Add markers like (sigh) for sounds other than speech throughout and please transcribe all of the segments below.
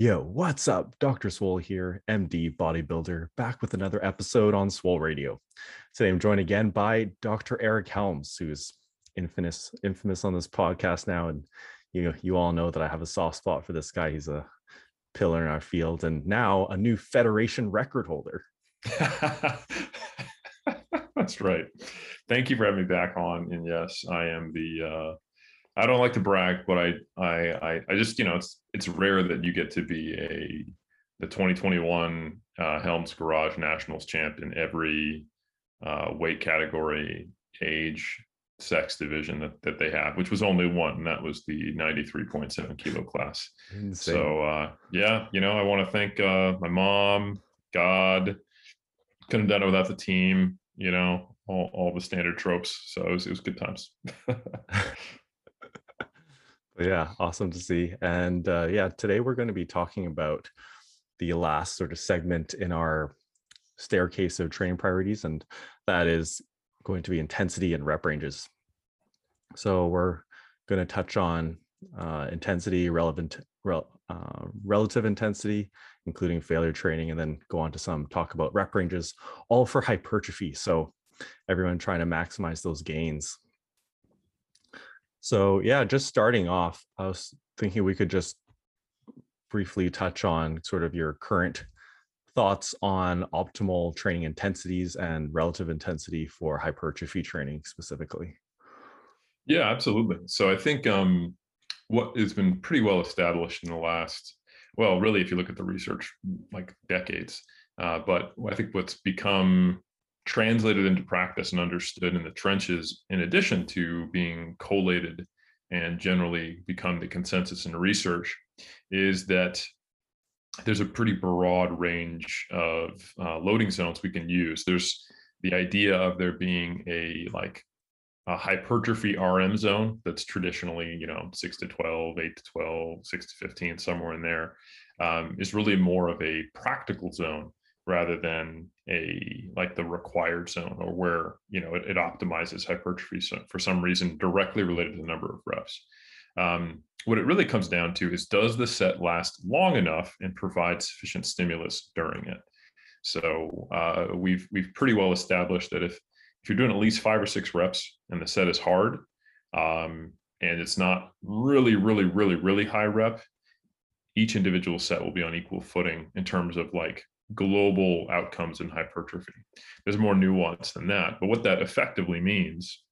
Yo, what's up? Dr. Swole here, MD bodybuilder, back with another episode on Swole Radio. Today I'm joined again by Dr. Eric Helms, who's infamous, infamous on this podcast now. And you you all know that I have a soft spot for this guy. He's a pillar in our field and now a new federation record holder. (laughs) That's right. Thank you for having me back on. And yes, I am the uh I don't like to brag, but I I I just you know it's it's rare that you get to be a the 2021 uh, Helms Garage Nationals champ in every uh, weight category, age, sex division that, that they have, which was only one, and that was the 93.7 kilo class. Insane. So uh, yeah, you know, I want to thank uh, my mom, God. Couldn't have done it without the team. You know, all, all the standard tropes. So it was, it was good times. (laughs) yeah, awesome to see. And uh, yeah, today we're going to be talking about the last sort of segment in our staircase of training priorities, and that is going to be intensity and rep ranges. So we're going to touch on uh, intensity, relevant, rel, uh, relative intensity, including failure training, and then go on to some talk about rep ranges, all for hypertrophy. So everyone trying to maximize those gains. So yeah, just starting off, I was thinking we could just briefly touch on sort of your current thoughts on optimal training intensities and relative intensity for hypertrophy training specifically. Yeah, absolutely. So I think um, what has been pretty well established in the last, well, really, if you look at the research, like decades, uh, but I think what's become translated into practice and understood in the trenches, in addition to being collated and generally become the consensus in research, is that there's a pretty broad range of uh, loading zones we can use. There's the idea of there being a like a hypertrophy RM zone that's traditionally, you know, six to 12, eight to 12, six to 15, somewhere in there, um, is really more of a practical zone rather than a like the required zone or where you know it, it optimizes hypertrophy so for some reason directly related to the number of reps. Um, what it really comes down to is does the set last long enough and provide sufficient stimulus during it? So uh, we've we've pretty well established that if if you're doing at least five or six reps and the set is hard um, and it's not really really really really high rep, each individual set will be on equal footing in terms of like global outcomes in hypertrophy. There's more nuance than that. But what that effectively means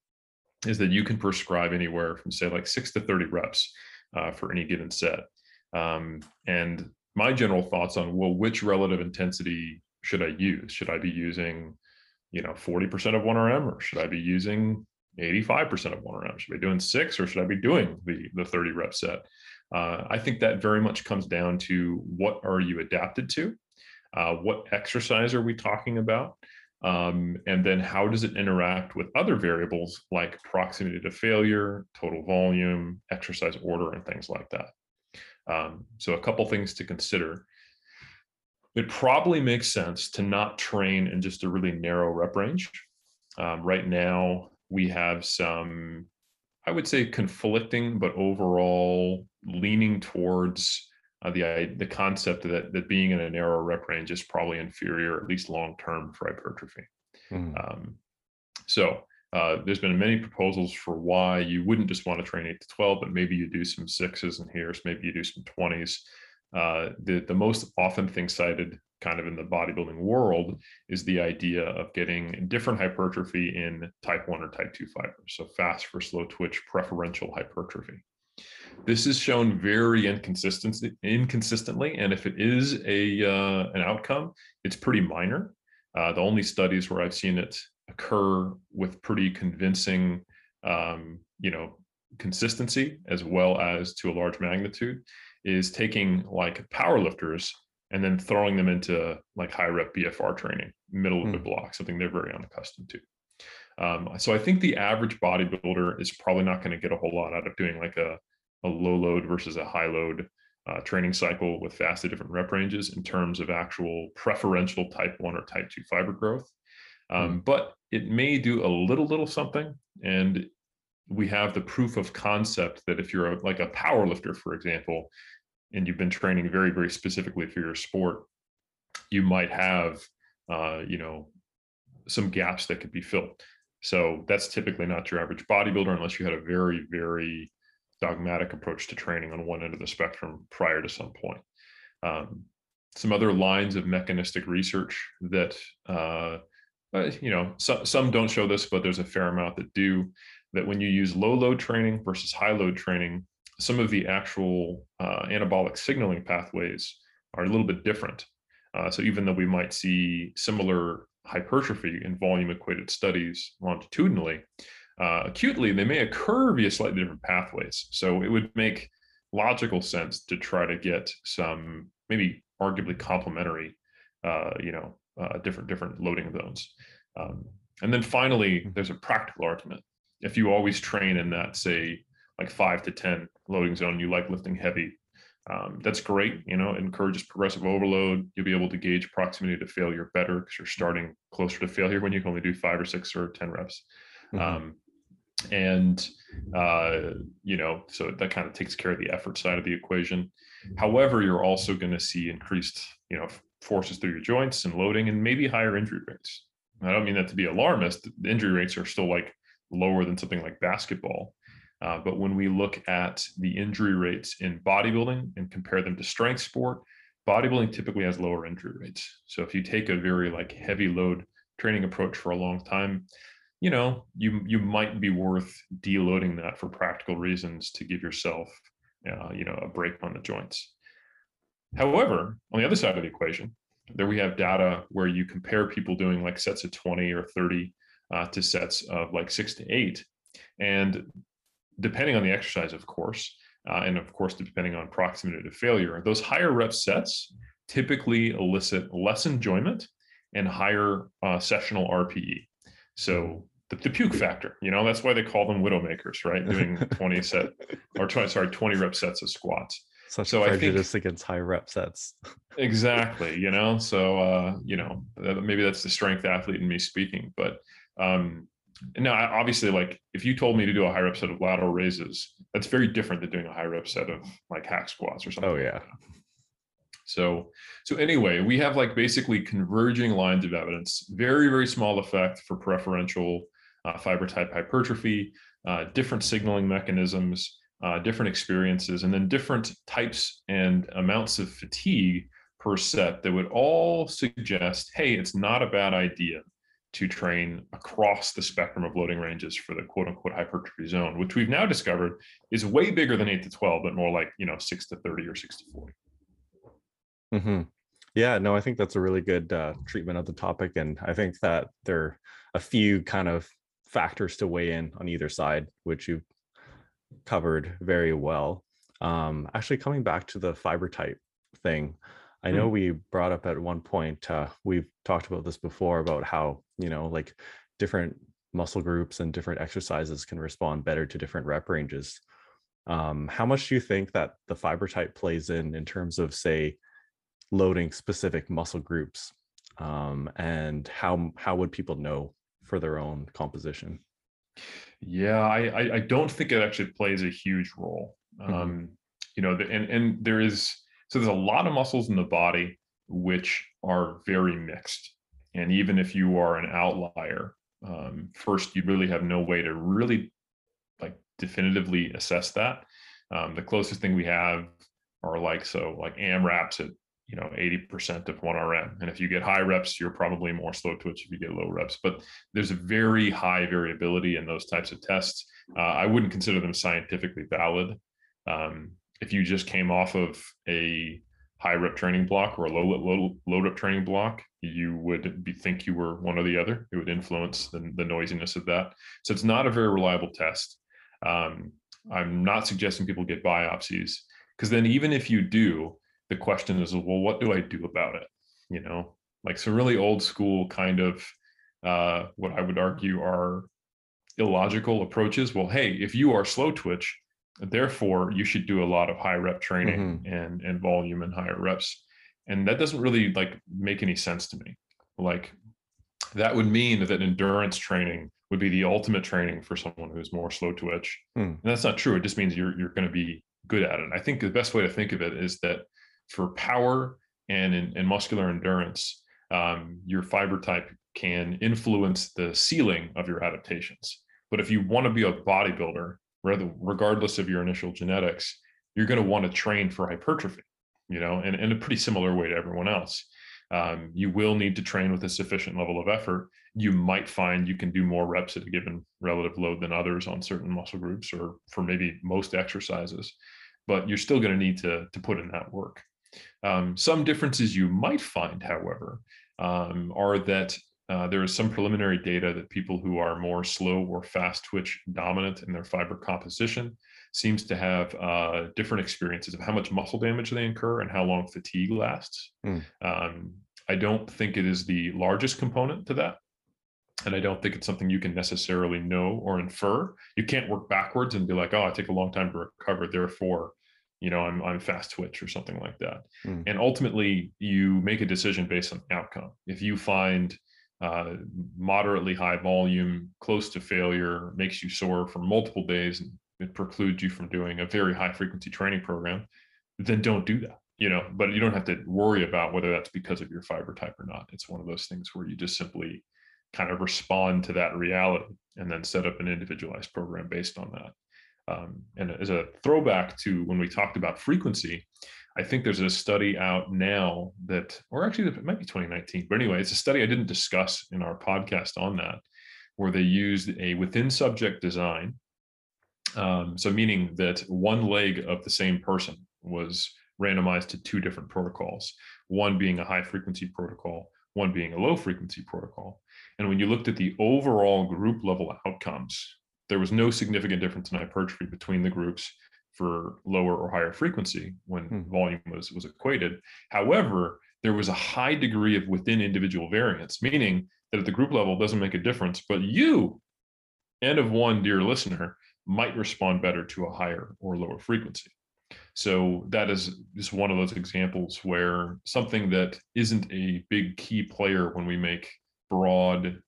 is that you can prescribe anywhere from, say, like six to 30 reps uh, for any given set. Um, and my general thoughts on, well, which relative intensity should I use? Should I be using, you know, 40% of 1RM or should I be using 85% of 1RM? Should I be doing six or should I be doing the, the 30 rep set? Uh, I think that very much comes down to what are you adapted to uh, what exercise are we talking about? Um, and then how does it interact with other variables like proximity to failure, total volume, exercise order, and things like that. Um, so a couple things to consider. It probably makes sense to not train in just a really narrow rep range. Um, right now, we have some, I would say, conflicting, but overall leaning towards uh, the the concept that that being in a narrow rep range is probably inferior, at least long term, for hypertrophy. Mm-hmm. Um, so uh, there's been many proposals for why you wouldn't just want to train eight to twelve, but maybe you do some sixes and here's maybe you do some twenties. Uh, the the most often thing cited kind of in the bodybuilding world is the idea of getting different hypertrophy in type 1 or type 2 fibers so fast for slow twitch preferential hypertrophy this is shown very inconsistent, inconsistently, and if it is a uh, an outcome, it's pretty minor. Uh, the only studies where I've seen it occur with pretty convincing, um, you know, consistency as well as to a large magnitude is taking like powerlifters and then throwing them into like high rep BFR training, middle of the hmm. block, something they're very unaccustomed to. Um, so I think the average bodybuilder is probably not going to get a whole lot out of doing like a a low load versus a high load uh, training cycle with vastly different rep ranges in terms of actual preferential type 1 or type 2 fiber growth. Um, mm. But it may do a little, little something. And we have the proof of concept that if you're a, like a power lifter, for example, and you've been training very very specifically for your sport you might have uh, you know some gaps that could be filled so that's typically not your average bodybuilder unless you had a very very dogmatic approach to training on one end of the spectrum prior to some point. Um, some other lines of mechanistic research that uh, uh, you know so, some don't show this but there's a fair amount that do that when you use low load training versus high load training some of the actual uh, anabolic signaling pathways are a little bit different. Uh, so even though we might see similar hypertrophy in volume equated studies longitudinally uh, acutely they may occur via slightly different pathways so it would make logical sense to try to get some maybe arguably complementary uh, you know uh, different different loading zones. Um, and then finally, hmm. there's a practical argument. If you always train in that, say, like five to 10 loading zone, you like lifting heavy, um, that's great. You know, encourages progressive overload. You'll be able to gauge proximity to failure better because you're starting closer to failure when you can only do five or six or 10 reps. Mm-hmm. Um, and, uh, you know, so that kind of takes care of the effort side of the equation. However, you're also going to see increased, you know, forces through your joints and loading and maybe higher injury rates. I don't mean that to be alarmist. The injury rates are still like lower than something like basketball. Uh, but when we look at the injury rates in bodybuilding and compare them to strength sport, bodybuilding typically has lower injury rates. So if you take a very like heavy load training approach for a long time, you know, you you might be worth deloading that for practical reasons to give yourself, uh, you know, a break on the joints. However, on the other side of the equation, there we have data where you compare people doing like sets of 20 or 30 uh, to sets of like six to eight. And depending on the exercise, of course, uh, and of course, depending on proximity to failure, those higher rep sets typically elicit less enjoyment and higher uh, sessional RPE. So the, the, puke factor, you know, that's why they call them widowmakers, right? Doing (laughs) 20 set or 20, sorry, 20 rep sets of squats. Such so prejudice think, against high rep sets. (laughs) exactly. You know, so uh, you know, maybe that's the strength athlete in me speaking. But um, no, obviously, like if you told me to do a high rep set of lateral raises, that's very different than doing a high rep set of like hack squats or something. Oh yeah. Like so, so anyway, we have like basically converging lines of evidence. Very, very small effect for preferential uh, fiber type hypertrophy. Uh, different signaling mechanisms uh, different experiences, and then different types and amounts of fatigue per set that would all suggest hey, it's not a bad idea to train across the spectrum of loading ranges for the quote unquote hypertrophy zone, which we've now discovered is way bigger than 8 to 12, but more like, you know, 6 to 30 or 6 to 40. Mm-hmm. Yeah, no, I think that's a really good uh, treatment of the topic. And I think that there are a few kind of factors to weigh in on either side, which you've covered very well. Um, actually, coming back to the fiber type thing, I know mm. we brought up at one point, uh, we've talked about this before about how, you know, like different muscle groups and different exercises can respond better to different rep ranges. Um, how much do you think that the fiber type plays in in terms of, say, loading specific muscle groups? Um, and how how would people know for their own composition? Yeah, I, I, don't think it actually plays a huge role. Mm-hmm. Um, you know, the, and and there is so there's a lot of muscles in the body which are very mixed, and even if you are an outlier, um, first you really have no way to really like definitively assess that. Um, the closest thing we have are like so like AMRAPs at you know 80% of 1rm and if you get high reps you're probably more slow twitch if you get low reps. But there's a very high variability in those types of tests. Uh, i wouldn't consider them scientifically valid. Um, if you just came off of a high rep training block or a low low, low rep training block you would be, think you were one or the other. It would influence the, the noisiness of that. So it's not a very reliable test. Um, i'm not suggesting people get biopsies because then even if you do the question is, well, what do I do about it? You know, like some really old school kind of uh, what I would argue are illogical approaches. Well, hey, if you are slow twitch, therefore you should do a lot of high rep training mm-hmm. and and volume and higher reps. And that doesn't really like make any sense to me. Like that would mean that endurance training would be the ultimate training for someone who's more slow twitch. Mm. And that's not true. It just means you're you're going to be good at it. And I think the best way to think of it is that for power and in, in muscular endurance, um, your fiber type can influence the ceiling of your adaptations. But if you want to be a bodybuilder, regardless of your initial genetics, you're going to want to train for hypertrophy, you know, and in a pretty similar way to everyone else. Um, you will need to train with a sufficient level of effort. You might find you can do more reps at a given relative load than others on certain muscle groups or for maybe most exercises, but you're still going to need to, to put in that work. Um, some differences you might find, however, um, are that uh, there is some preliminary data that people who are more slow or fast twitch dominant in their fiber composition seems to have uh, different experiences of how much muscle damage they incur and how long fatigue lasts. Mm. Um, I don't think it is the largest component to that. And I don't think it's something you can necessarily know or infer. You can't work backwards and be like, oh, I take a long time to recover. Therefore, you know, I'm, I'm fast twitch or something like that. Mm. And ultimately, you make a decision based on the outcome. If you find uh, moderately high volume, close to failure, makes you sore for multiple days, and it precludes you from doing a very high frequency training program, then don't do that. You know, but you don't have to worry about whether that's because of your fiber type or not. It's one of those things where you just simply kind of respond to that reality and then set up an individualized program based on that. Um, and as a throwback to when we talked about frequency, I think there's a study out now that, or actually it might be 2019, but anyway, it's a study I didn't discuss in our podcast on that, where they used a within subject design um, so meaning that one leg of the same person was randomized to two different protocols, one being a high frequency protocol, one being a low frequency protocol. And when you looked at the overall group level outcomes, there was no significant difference in hypertrophy between the groups for lower or higher frequency when hmm. volume was, was equated. However, there was a high degree of within individual variance, meaning that at the group level doesn't make a difference, but you, n of one, dear listener, might respond better to a higher or lower frequency. So that is just one of those examples where something that isn't a big key player when we make broad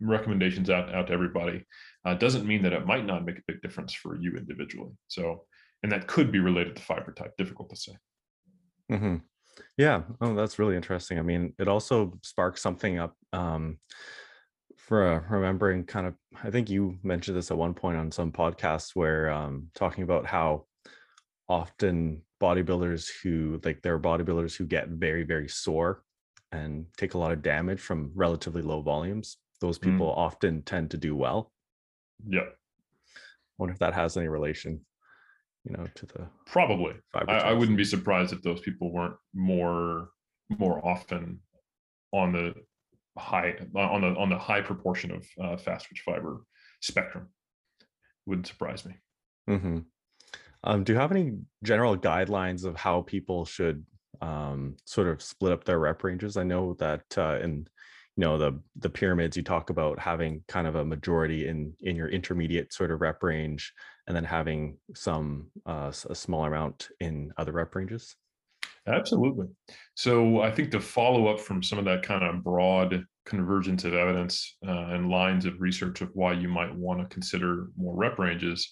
recommendations out, out to everybody uh, doesn't mean that it might not make a big difference for you individually. So, and that could be related to fiber type, difficult to say. Mm-hmm. Yeah. Oh, that's really interesting. I mean, it also sparks something up. Um, for uh, remembering kind of i think you mentioned this at one point on some podcasts where um, talking about how often bodybuilders who like there are bodybuilders who get very very sore and take a lot of damage from relatively low volumes those mm. people mm. often tend to do well yeah I wonder if that has any relation you know to the probably I, I wouldn't be surprised if those people weren't more more often on the high on the on the high proportion of uh, fast twitch fiber spectrum. Wouldn't surprise me. Mm-hmm. Um, do you have any general guidelines of how people should um, sort of split up their rep ranges? I know that uh, in you know the the pyramids you talk about having kind of a majority in in your intermediate sort of rep range, and then having some uh, a small amount in other rep ranges. Absolutely. So I think to follow up from some of that kind of broad convergence of evidence uh, and lines of research of why you might want to consider more rep ranges,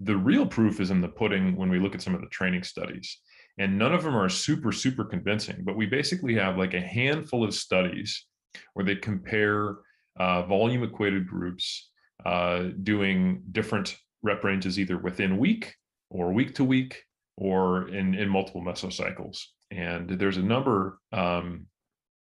the real proof is in the pudding when we look at some of the training studies. And none of them are super, super convincing, but we basically have like a handful of studies where they compare uh, volume equated groups uh, doing different rep ranges either within week or week to week or in, in multiple mesocycles. And there's a number um,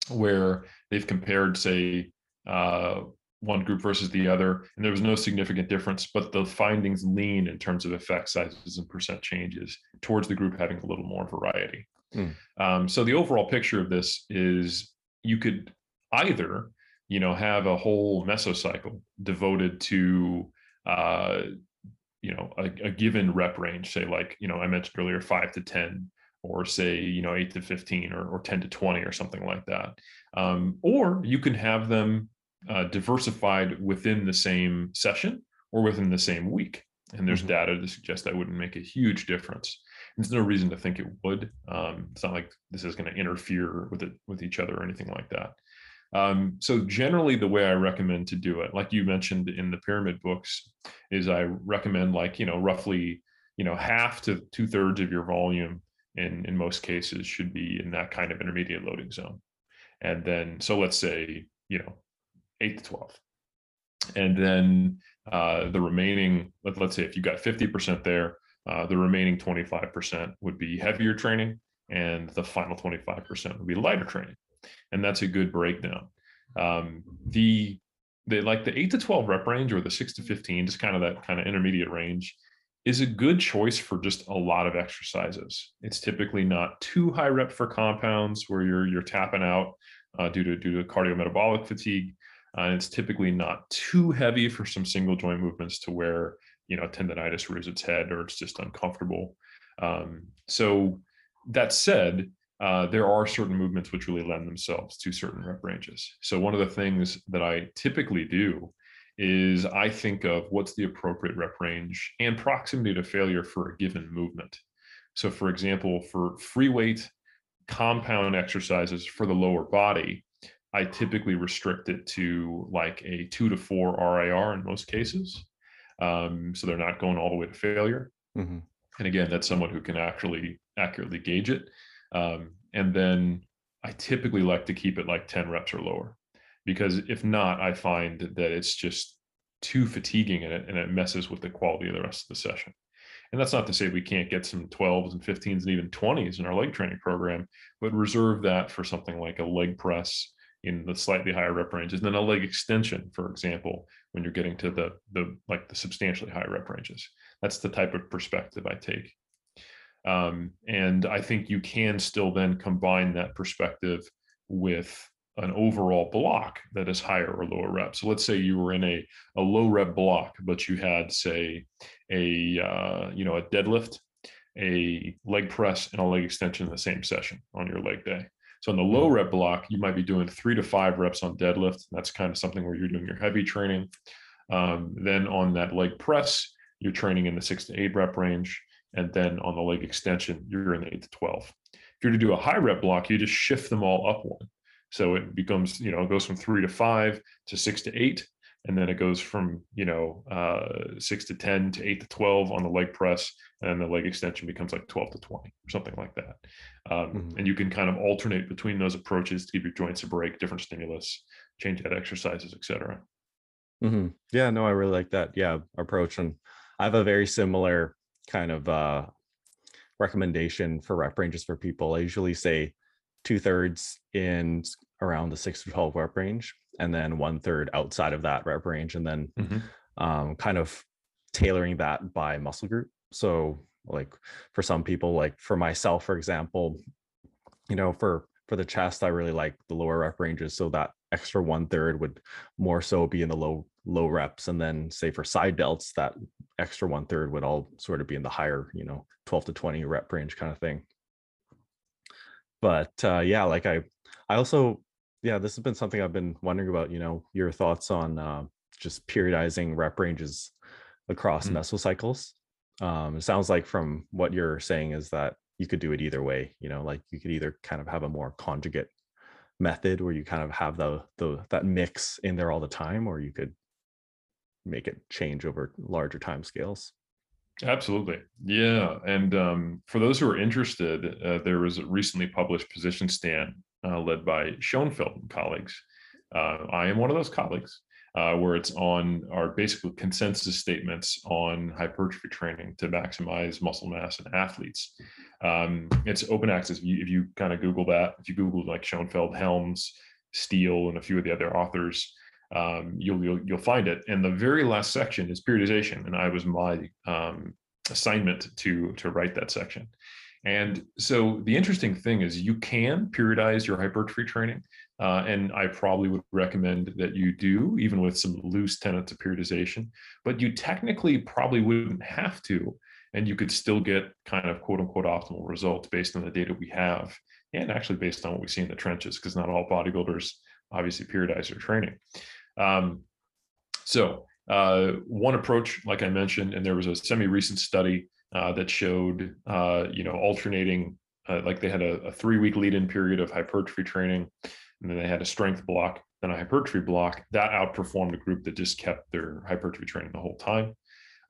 where they've compared, say, uh, one group versus the other, and there was no significant difference, but the findings lean in terms of effect sizes and percent changes towards the group having a little more variety. Mm. Um, so the overall picture of this is you could either, you know, have a whole mesocycle devoted to uh, you know a, a, given rep range say like you know i mentioned earlier 5 to 10 or say you know 8 to 15 or, or 10 to 20 or something like that. Um, or you can have them uh, diversified within the same session or within the same week. And there's mm-hmm. data to suggest that wouldn't make a huge difference. There's no reason to think it would. Um, it's not like this is going to interfere with it with each other or anything like that um, so generally, the way I recommend to do it, like you mentioned in the pyramid books, is I recommend like you know roughly you know, half to two thirds of your volume in in most cases should be in that kind of intermediate loading zone. And then, so let's say, you know, eight to 12. And then uh, the remaining, let, us say if you got 50% there, uh, the remaining 25% would be heavier training and the final 25% would be lighter training. And that's a good breakdown. Um, the, the like the eight to 12 rep range or the six to 15, just kind of that kind of intermediate range is a good choice for just a lot of exercises. It's typically not too high rep for compounds where you're you're tapping out uh, due to due to cardiometabolic fatigue, uh, and it's typically not too heavy for some single joint movements to where you know tendonitis rears its head or it's just uncomfortable. Um, so that said, uh, there are certain movements which really lend themselves to certain rep ranges. So one of the things that I typically do is I think of what's the appropriate rep range and proximity to failure for a given movement. So, for example, for free weight compound exercises for the lower body, I typically restrict it to like a two to four RIR in most cases. Um, so they're not going all the way to failure. Mm-hmm. And again, that's someone who can actually accurately gauge it. Um, and then I typically like to keep it like 10 reps or lower because if not, I find that it's just too fatiguing and it, and it messes with the quality of the rest of the session. And that's not to say we can't get some 12s and 15s and even 20s in our leg training program, but reserve that for something like a leg press in the slightly higher rep ranges, and then a leg extension, for example, when you're getting to the the like the substantially higher rep ranges. That's the type of perspective I take. Um, and I think you can still then combine that perspective with an overall block that is higher or lower rep. So let's say you were in a, a low rep block, but you had say a uh, you know a deadlift, a leg press, and a leg extension in the same session on your leg day. So in the low rep block, you might be doing three to five reps on deadlift. That's kind of something where you're doing your heavy training. Um, then on that leg press, you're training in the six to eight rep range. And then on the leg extension, you're in the eight to 12. If you're to do a high rep block, you just shift them all up one. So it becomes, you know, it goes from three to five to six to eight. And then it goes from, you know, uh, six to 10 to eight to 12 on the leg press. And then the leg extension becomes like 12 to 20 or something like that. Um, mm-hmm. And you can kind of alternate between those approaches to give your joints a break, different stimulus, change out exercises, etc. Mm-hmm. Yeah, no, I really like that. Yeah, approach. And I have a very similar kind of uh, recommendation for rep ranges for people. I usually say two thirds in around the six to 12 rep range, and then one third outside of that rep range, and then mm-hmm. um, kind of tailoring that by muscle group. So, like for some people, like for myself, for example, you know, for for the chest, I really like the lower rep ranges. So that extra one third would more so be in the low low reps, and then say for side delts, that extra one third would all sort of be in the higher, you know, 12 to 20 rep range kind of thing but uh, yeah, like I, I also, yeah, this has been something I've been wondering about. You know, your thoughts on uh, just periodizing rep ranges across mm. mesocycles. Um, it sounds like from what you're saying is that you could do it either way. You know, like you could either kind of have a more conjugate method where you kind of have the the that mix in there all the time, or you could make it change over larger time scales. Absolutely. Yeah. And um, for those who are interested, uh, there was a recently published position stand uh, led by Schoenfeld and colleagues. Uh, I am one of those colleagues. Uh, where it's on our basically consensus statements on hypertrophy training to maximize muscle mass in athletes. Um, it's open access. If you, if you kind of Google that, if you Google like Schoenfeld, Helms, Steele, and a few of the other authors, um, you'll, you'll, you'll find it. And the very last section is periodization, and I was my um, assignment to to write that section. And so the interesting thing is you can periodize your hypertrophy training, uh, and I probably would recommend that you do, even with some loose tenets of periodization. But you technically probably wouldn't have to, and you could still get kind of quote unquote optimal results based on the data we have, and actually based on what we see in the trenches, because not all bodybuilders obviously periodize their training. Um, so uh, one approach, like I mentioned, and there was a semi-recent study uh, that showed, uh, you know, alternating, uh, like they had a, a three-week lead-in period of hypertrophy training, and then they had a strength block, then a hypertrophy block. That outperformed a group that just kept their hypertrophy training the whole time.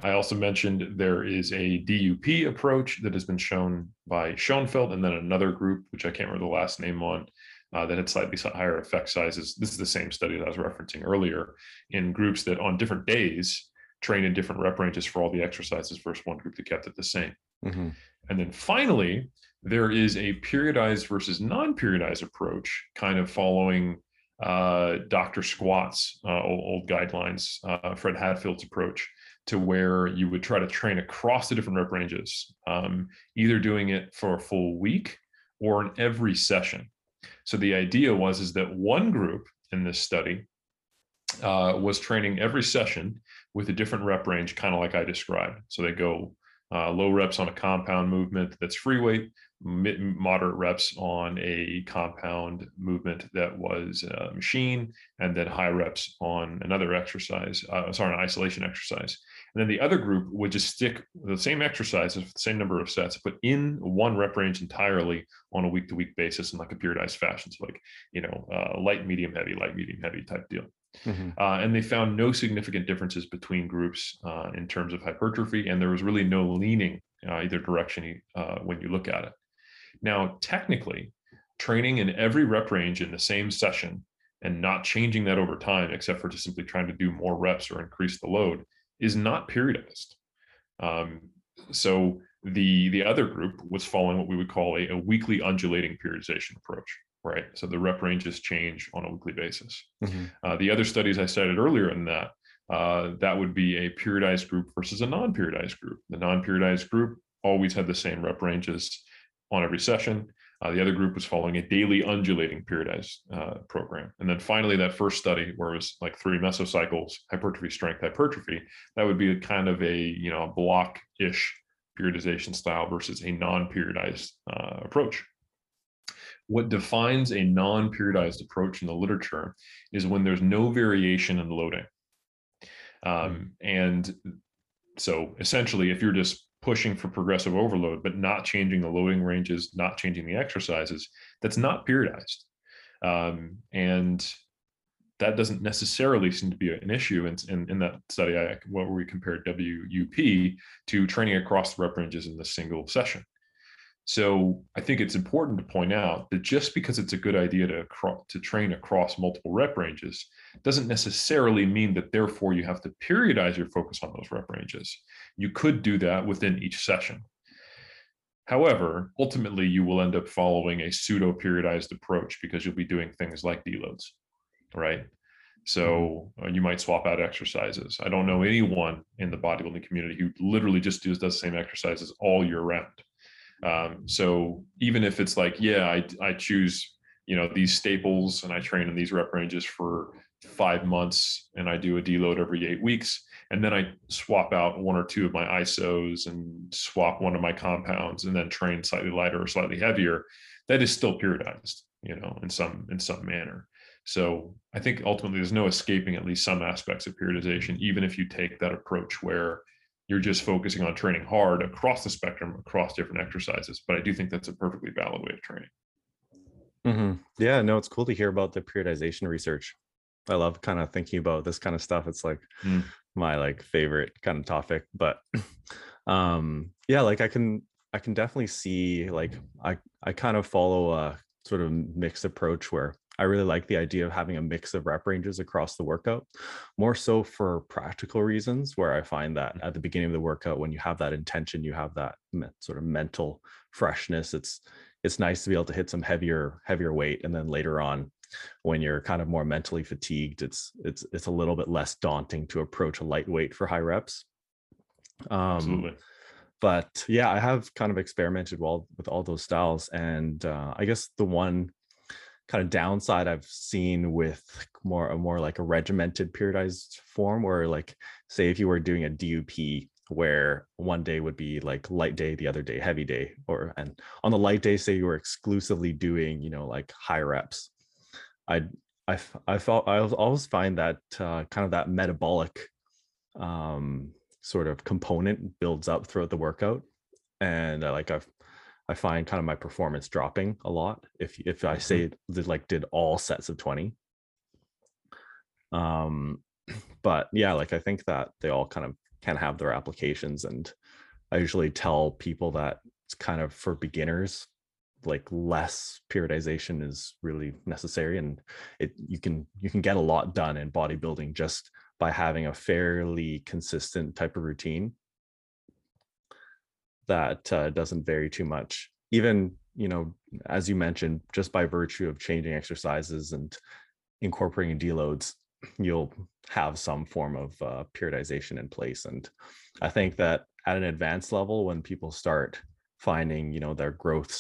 I also mentioned there is a DUP approach that has been shown by Schoenfeld and then another group, which I can't remember the last name on, uh, that had slightly higher effect sizes. This is the same study that I was referencing earlier in groups that on different days train in different rep ranges for all the exercises versus one group that kept it the same. Mm-hmm. And then finally, there is a periodized versus non-periodized approach, kind of following uh, Dr. Squat's uh, old, old, guidelines, uh, Fred Hatfield's approach, to where you would try to train across the different rep ranges, um, either doing it for a full week or in every session. So the idea was is that one group in this study uh, was training every session with a different rep range, kind of like I described. So they go uh, low reps on a compound movement that's free weight, moderate reps on a compound movement that was a machine, and then high reps on another exercise, uh, sorry, an isolation exercise. And then the other group would just stick the same exercises, the same number of sets, but in one rep range entirely on a week to week basis in like a periodized fashion. So, like, you know, uh, light, medium, heavy, light, medium, heavy type deal. Mm-hmm. Uh, and they found no significant differences between groups uh, in terms of hypertrophy, and there was really no leaning uh, either direction uh, when you look at it. Now, technically, training in every rep range in the same session and not changing that over time, except for just simply trying to do more reps or increase the load, is not periodized. Um, so the the other group was following what we would call a, a weekly undulating periodization approach right? So the rep ranges change on a weekly basis. Mm-hmm. Uh, the other studies I cited earlier in that, uh, that would be a periodized group versus a non-periodized group. The non-periodized group always had the same rep ranges on every session. Uh, the other group was following a daily undulating periodized uh, program. And then finally, that first study where it was like three mesocycles, hypertrophy, strength, hypertrophy, that would be a kind of a, you know, block-ish periodization style versus a non-periodized uh, approach. What defines a non periodized approach in the literature is when there's no variation in loading. Um, hmm. and so essentially, if you're just pushing for progressive overload, but not changing the loading ranges, not changing the exercises, that's not periodized. Um, and that doesn't necessarily seem to be an issue in, in, in that study I, where we compared WUP to training across the rep ranges in the single session. So I think it's important to point out that just because it's a good idea to to train across multiple rep ranges doesn't necessarily mean that therefore you have to periodize your focus on those rep ranges. You could do that within each session. However, ultimately you will end up following a pseudo periodized approach because you'll be doing things like deloads, right? So mm-hmm. uh, you might swap out exercises. I don't know anyone in the bodybuilding community who literally just does, does the same exercises all year round um, so even if it's like, yeah, I, I choose, you know, these staples and I train in these rep ranges for five months and I do a deload every eight weeks. And then I swap out one or two of my ISOs and swap one of my compounds and then train slightly lighter or slightly heavier. That is still periodized, you know, in some in some manner. So I think ultimately there's no escaping at least some aspects of periodization, even if you take that approach where you're just focusing on training hard across the spectrum, across different exercises. But I do think that's a perfectly valid way of training. Mm-hmm. Yeah, no, it's cool to hear about the periodization research. I love kind of thinking about this kind of stuff. It's like mm. My like favorite kind of topic. But (laughs) um yeah, like I can I can definitely see like I I kind of follow a sort of mixed approach where I really like the idea of having a mix of rep ranges across the workout, more so for practical reasons, where I find that at the beginning of the workout, when you have that intention, you have that sort of mental freshness. It's it's nice to be able to hit some heavier heavier weight, and then later on, when you're kind of more mentally fatigued, it's it's it's a little bit less daunting to approach a lightweight for high reps. Um, Absolutely. But yeah, I have kind of experimented well with all those styles, and uh, I guess the one kind of downside I've seen with more a more like a regimented periodized form where like say if you were doing a DUP where one day would be like light day the other day heavy day or and on the light day say you were exclusively doing you know like high reps i i i felt i always find that uh, kind of that metabolic um sort of component builds up throughout the workout and uh, like i've I find kind of my performance dropping a lot if if I mm-hmm. say did like did all sets of 20. Um (clears throat) but yeah, like I think that they all kind of can have their applications. And I usually tell people that it's kind of for beginners, like less periodization is really necessary and it you can you can get a lot done in bodybuilding just by having a fairly consistent type of routine. That uh, doesn't vary too much. Even you know as you mentioned just by virtue of changing exercises and incorporating deloads you'll have some form of uh, periodization in place and i think that at an advanced level when people start finding you know their growth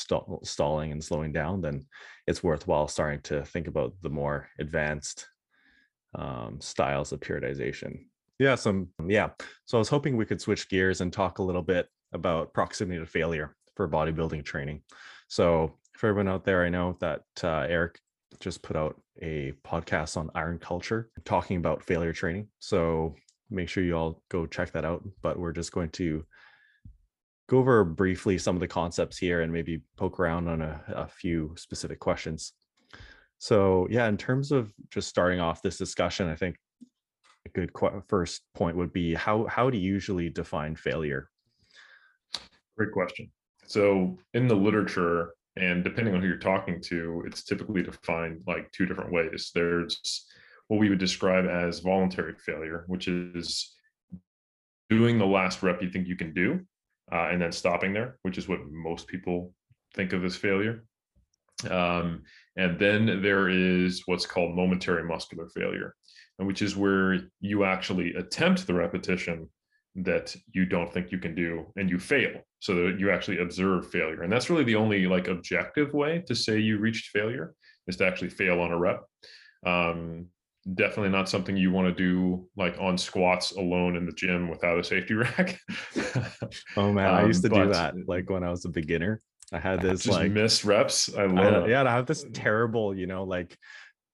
stalling and slowing down then it's worthwhile starting to think about the more advanced um, styles of periodization. Yeah some yeah. So i was hoping we could switch gears and talk a little bit about proximity to failure for bodybuilding training. So for everyone out there i know that uh, eric just put out a podcast on iron culture talking about failure training. So make sure you all go check that out but we're just going to go over briefly some of the concepts here and maybe poke around on a, a few specific questions. So yeah, in terms of just starting off this discussion, I think a good first point would be how how do you usually define failure? Great question. So in the literature, and depending on who you're talking to, it's typically defined like two different ways. There's what we would describe as voluntary failure, which is doing the last rep you think you can do uh, and then stopping there, which is what most people think of as failure. Um, and then there is what's called momentary muscular failure, which is where you actually attempt the repetition that you don't think you can do and you fail so that you actually observe failure and that's really the only like objective way to say you reached failure is to actually fail on a rep um, definitely not something you want to do like on squats alone in the gym without a safety (laughs) rack. oh man, um, I used to do that like when I was a beginner. I had this just like miss reps. I love I, yeah, I have this terrible, you know, like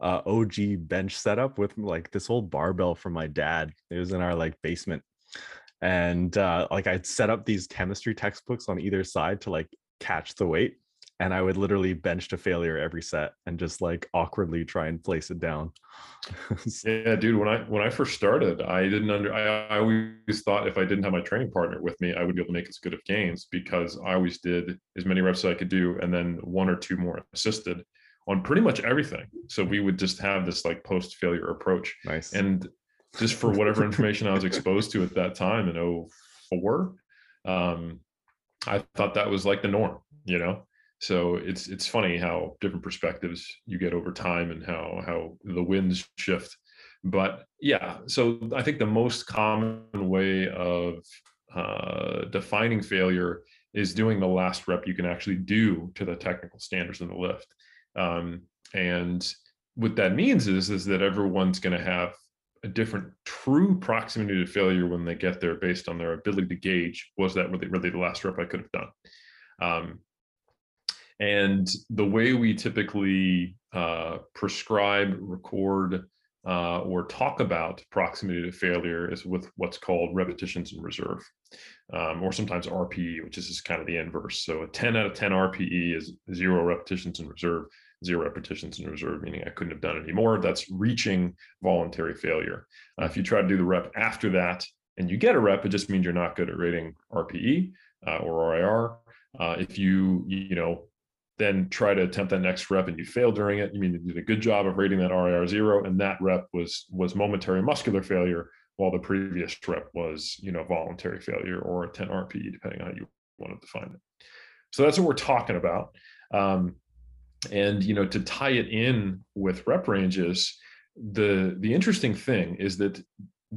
uh OG bench setup with like this old barbell from my dad. It was in our like basement. And uh like I'd set up these chemistry textbooks on either side to like catch the weight and I would literally bench to failure every set and just like awkwardly try and place it down. (laughs) yeah, dude. When I when I first started, I didn't under. I, I, always thought if I didn't have my training partner with me, I would be able to make as good of gains because I always did as many reps as I could do, and then one or two more assisted on pretty much everything. So we would just have this like post failure approach. Nice. And just for whatever information I was exposed to at that time in 04, um, I thought that was like the norm. You know, so it's it's funny how different perspectives you get over time and how how the winds shift. But yeah so i think the most common way of uh, defining failure is doing the last rep you can actually do to the technical standards in the lift. Um, and what that means is is that everyone's going to have a different true proximity to failure when they get there based on their ability to gauge was that really really the last rep i could have done? Um, and the way we typically uh, prescribe, record, uh, or talk about proximity to failure is with what's called repetitions in reserve, um, or sometimes RPE, which is just kind of the inverse. So a 10 out of 10 RPE is zero repetitions in reserve, zero repetitions in reserve, meaning I couldn't have done any more. That's reaching voluntary failure. Uh, if you try to do the rep after that and you get a rep, it just means you're not good at rating RPE uh, or RIR. Uh, if you, you know, then try to attempt that next rep and you fail during it, you mean you did a good job of rating that RIR zero, and that rep was was momentary muscular failure, while the previous rep was you know voluntary failure or a 10 RPE, depending on how you want to define it. So that's what we're talking about. Um, and you know to tie it in with rep ranges, the the interesting thing is that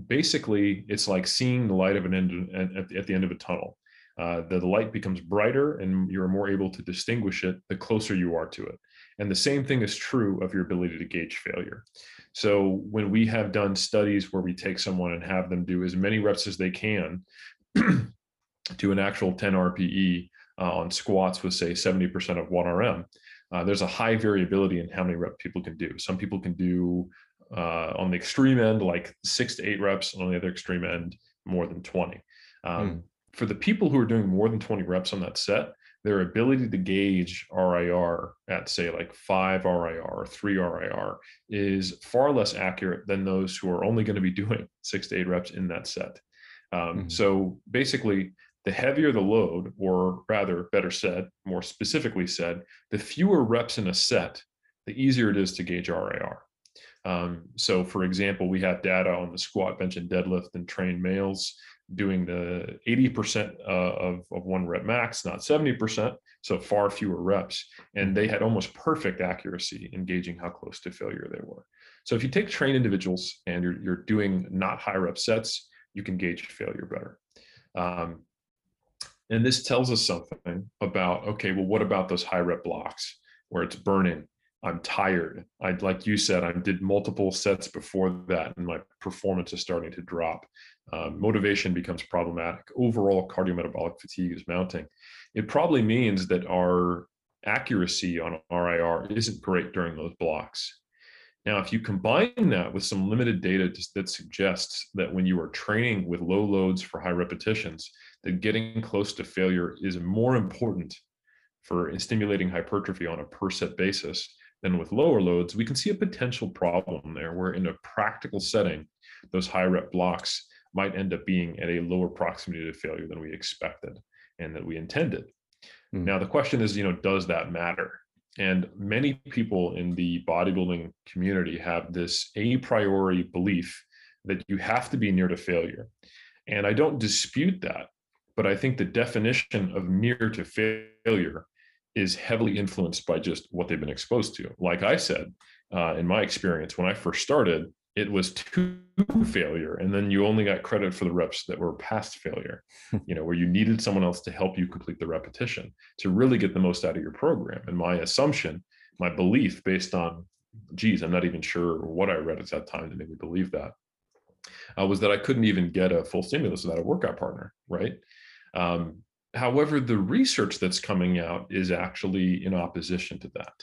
basically it's like seeing the light of an end at at the end of a tunnel uh, the, the light becomes brighter and you're more able to distinguish it the closer you are to it. And the same thing is true of your ability to gauge failure. So when we have done studies where we take someone and have them do as many reps as they can (clears throat) to an actual 10 RPE uh, on squats with say 70% of 1RM, uh, there's a high variability in how many reps people can do. Some people can do uh, on the extreme end like six to eight reps, on the other extreme end more than 20. Um, mm for the people who are doing more than 20 reps on that set, their ability to gauge RIR at say like five RIR or three RIR is far less accurate than those who are only going to be (laughs) doing six to eight reps in that set. Um, Mhm. So basically, the heavier the load, or rather, better said, more specifically said, the fewer reps in a set, the easier it is to gauge RIR. Um, so, for example, we have data on the squat, bench, and deadlift in trained males doing the 80% uh, of, of one rep max, not 70%, so far fewer reps. And they had almost perfect accuracy in gauging how close to failure they were. So, if you take trained individuals and you're, you're doing not high rep sets, you can gauge failure better. Um, and this tells us something about okay, well, what about those high rep blocks where it's burning? I'm tired. I like you said, I did multiple sets before that, and my performance is starting to drop. Um, motivation becomes problematic. Overall, cardiometabolic fatigue is mounting. It probably means that our accuracy on RIR isn't great during those blocks. Now, if you combine that with some limited data that suggests that when you are training with low loads for high repetitions, that getting close to failure is more important for stimulating hypertrophy on a per set basis than with lower loads, we can see a potential problem there where in a practical setting, those high rep blocks might end up being at a lower proximity to failure than we expected and that we intended. Mm. Now, the question is, you know, does that matter? And many people in the bodybuilding community have this a priori belief that you have to be near to failure. And I don't dispute that, but I think the definition of near to failure is heavily influenced by just what they've been exposed to. Like I said, uh, in my experience, when I first started, it was to failure and then you only got credit for the reps that were past failure you know where you needed someone else to help you complete the repetition to really get the most out of your program. And my assumption my belief based on geez i'm not even sure what i read at that time to make me believe that uh, was that i couldn't even get a full stimulus without a workout partner right? Um, however the research that's coming out is actually in opposition to that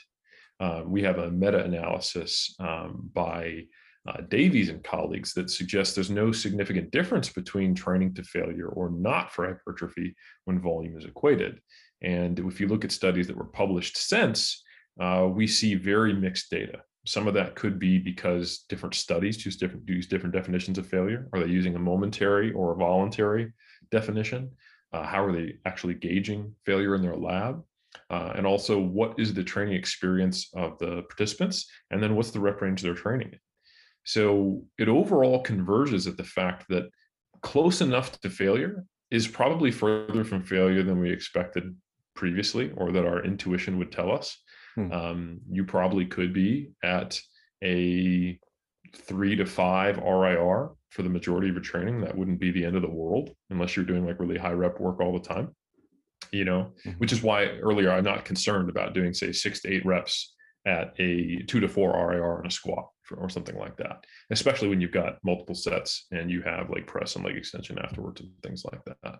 uh, we have a meta-analysis um, by uh, Davies and colleagues that suggests there's no significant difference between training to failure or not for hypertrophy when volume is equated. And if you look at studies that were published since, uh, we see very mixed data. Some of that could be because different studies use different use different definitions of failure. Are they using a momentary or a voluntary definition? Uh, how are they actually gauging failure in their lab? Uh, and also, what is the training experience of the participants? And then, what's the rep range they're training in? So it overall converges at the fact that close enough to failure is probably further from failure than we expected previously or that our intuition would tell us. Hmm. Um, you probably could be at a three to five RIR for the majority of your training. That wouldn't be the end of the world unless you're doing like really high rep work all the time. You know, mm-hmm. which is why earlier I'm not concerned about doing, say, six to eight reps at a two to four RIR in a squat or something like that, especially when you've got multiple sets and you have like press and leg extension afterwards and things like that.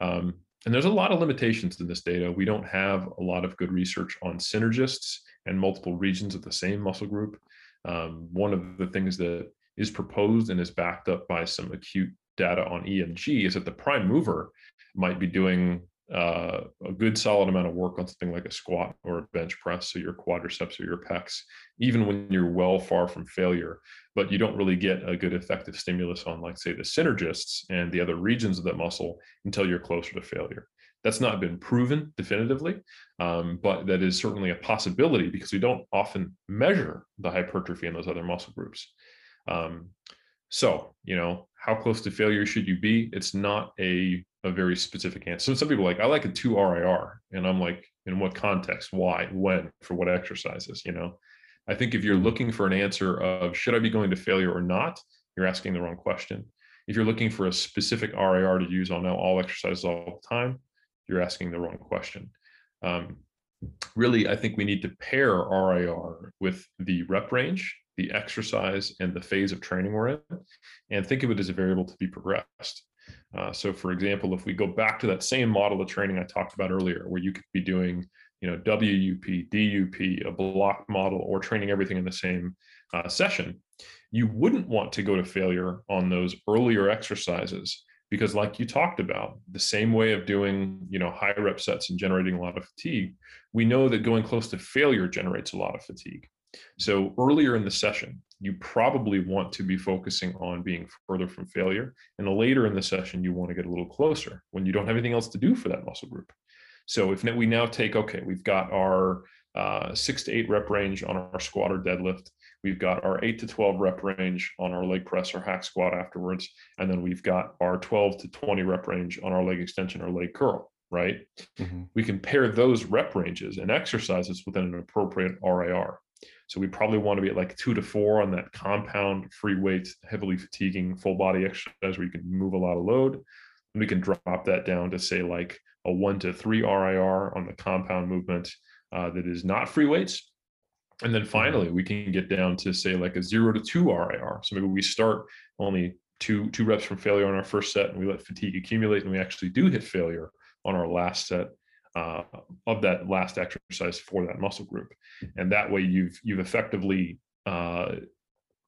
Um, and there's a lot of limitations to this data. We don't have a lot of good research on synergists and multiple regions of the same muscle group. Um, one of the things that is proposed and is backed up by some acute data on EMG is that the prime mover might be doing uh, a good solid amount of work on something like a squat or a bench press, so your quadriceps or your pecs, even when you're well far from failure, but you don't really get a good effective stimulus on, like, say, the synergists and the other regions of that muscle until you're closer to failure. That's not been proven definitively, um, but that is certainly a possibility because we don't often measure the hypertrophy in those other muscle groups. Um, so, you know, how close to failure should you be? It's not a a very specific answer. So some people like, I like a two RIR. And I'm like, in what context? Why? When? For what exercises? You know, I think if you're looking for an answer of should I be going to failure or not, you're asking the wrong question. If you're looking for a specific RIR to use on all exercises all the time, you're asking the wrong question. Um, really, I think we need to pair RIR with the rep range, the exercise, and the phase of training we're in, and think of it as a variable to be progressed. Uh, so for example, if we go back to that same model of training I talked about earlier, where you could be doing, you know, WUP, DUP, a block model, or training everything in the same uh, session, you wouldn't want to go to failure on those earlier exercises because like you talked about the same way of doing you know high rep sets and generating a lot of fatigue we know that going close to failure generates a lot of fatigue So earlier in the session, you probably want to be focusing on being further from failure. And later in the session, you want to get a little closer when you don't have anything else to do for that muscle group. So if we now take, okay, we've got our uh, six to eight rep range on our squat or deadlift. We've got our eight to 12 rep range on our leg press or hack squat afterwards. And then we've got our 12 to 20 rep range on our leg extension or leg curl, right? Mm-hmm. We can pair those rep ranges and exercises within an appropriate RIR. So we probably want to be at like two to four on that compound free weight, heavily fatiguing full body exercise where you can move a lot of load. And we can drop that down to say like a one to three RIR on the compound movement uh, that is not free weights. And then mm-hmm. finally, we can get down to say like a zero to two RIR. So maybe we start only two two reps from failure on our first set, and we let fatigue accumulate, and we actually do hit failure on our last set uh, of that last exercise for that muscle group. And that way, you've you've effectively uh,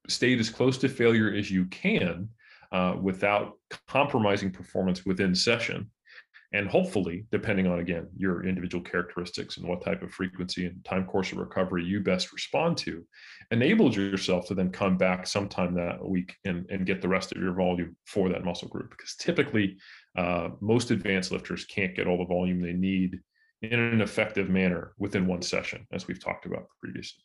stayed as close to failure as you can uh, without compromising performance within session and hopefully depending on again your individual characteristics and what type of frequency and time course of recovery you best respond to enables yourself to then come back sometime that week and, and get the rest of your volume for that muscle group. Because typically uh, most advanced lifters can't get all the volume they need in an effective manner within one session as we've talked about previously.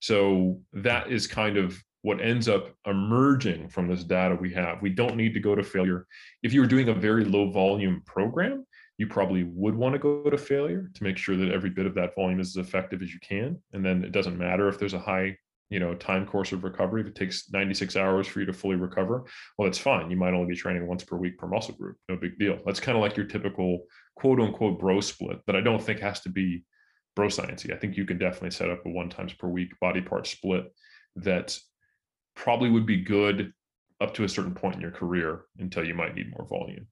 So that is kind of what ends up emerging from this data we have. We don't need to go to failure. If you were doing a very low volume program, you probably would want to go to failure to make sure that every bit of that volume is as effective as you can. And then it doesn't matter if there's a high, you know, time course of recovery. If it takes 96 hours for you to fully recover, well, that's fine. You might only be training once per week per muscle group. No big deal. That's kind of like your typical quote unquote bro split that I don't think has to be bro sciencey. I think you can definitely set up a one times per week body part split that probably would be good up to a certain point in your career until you might need more volume.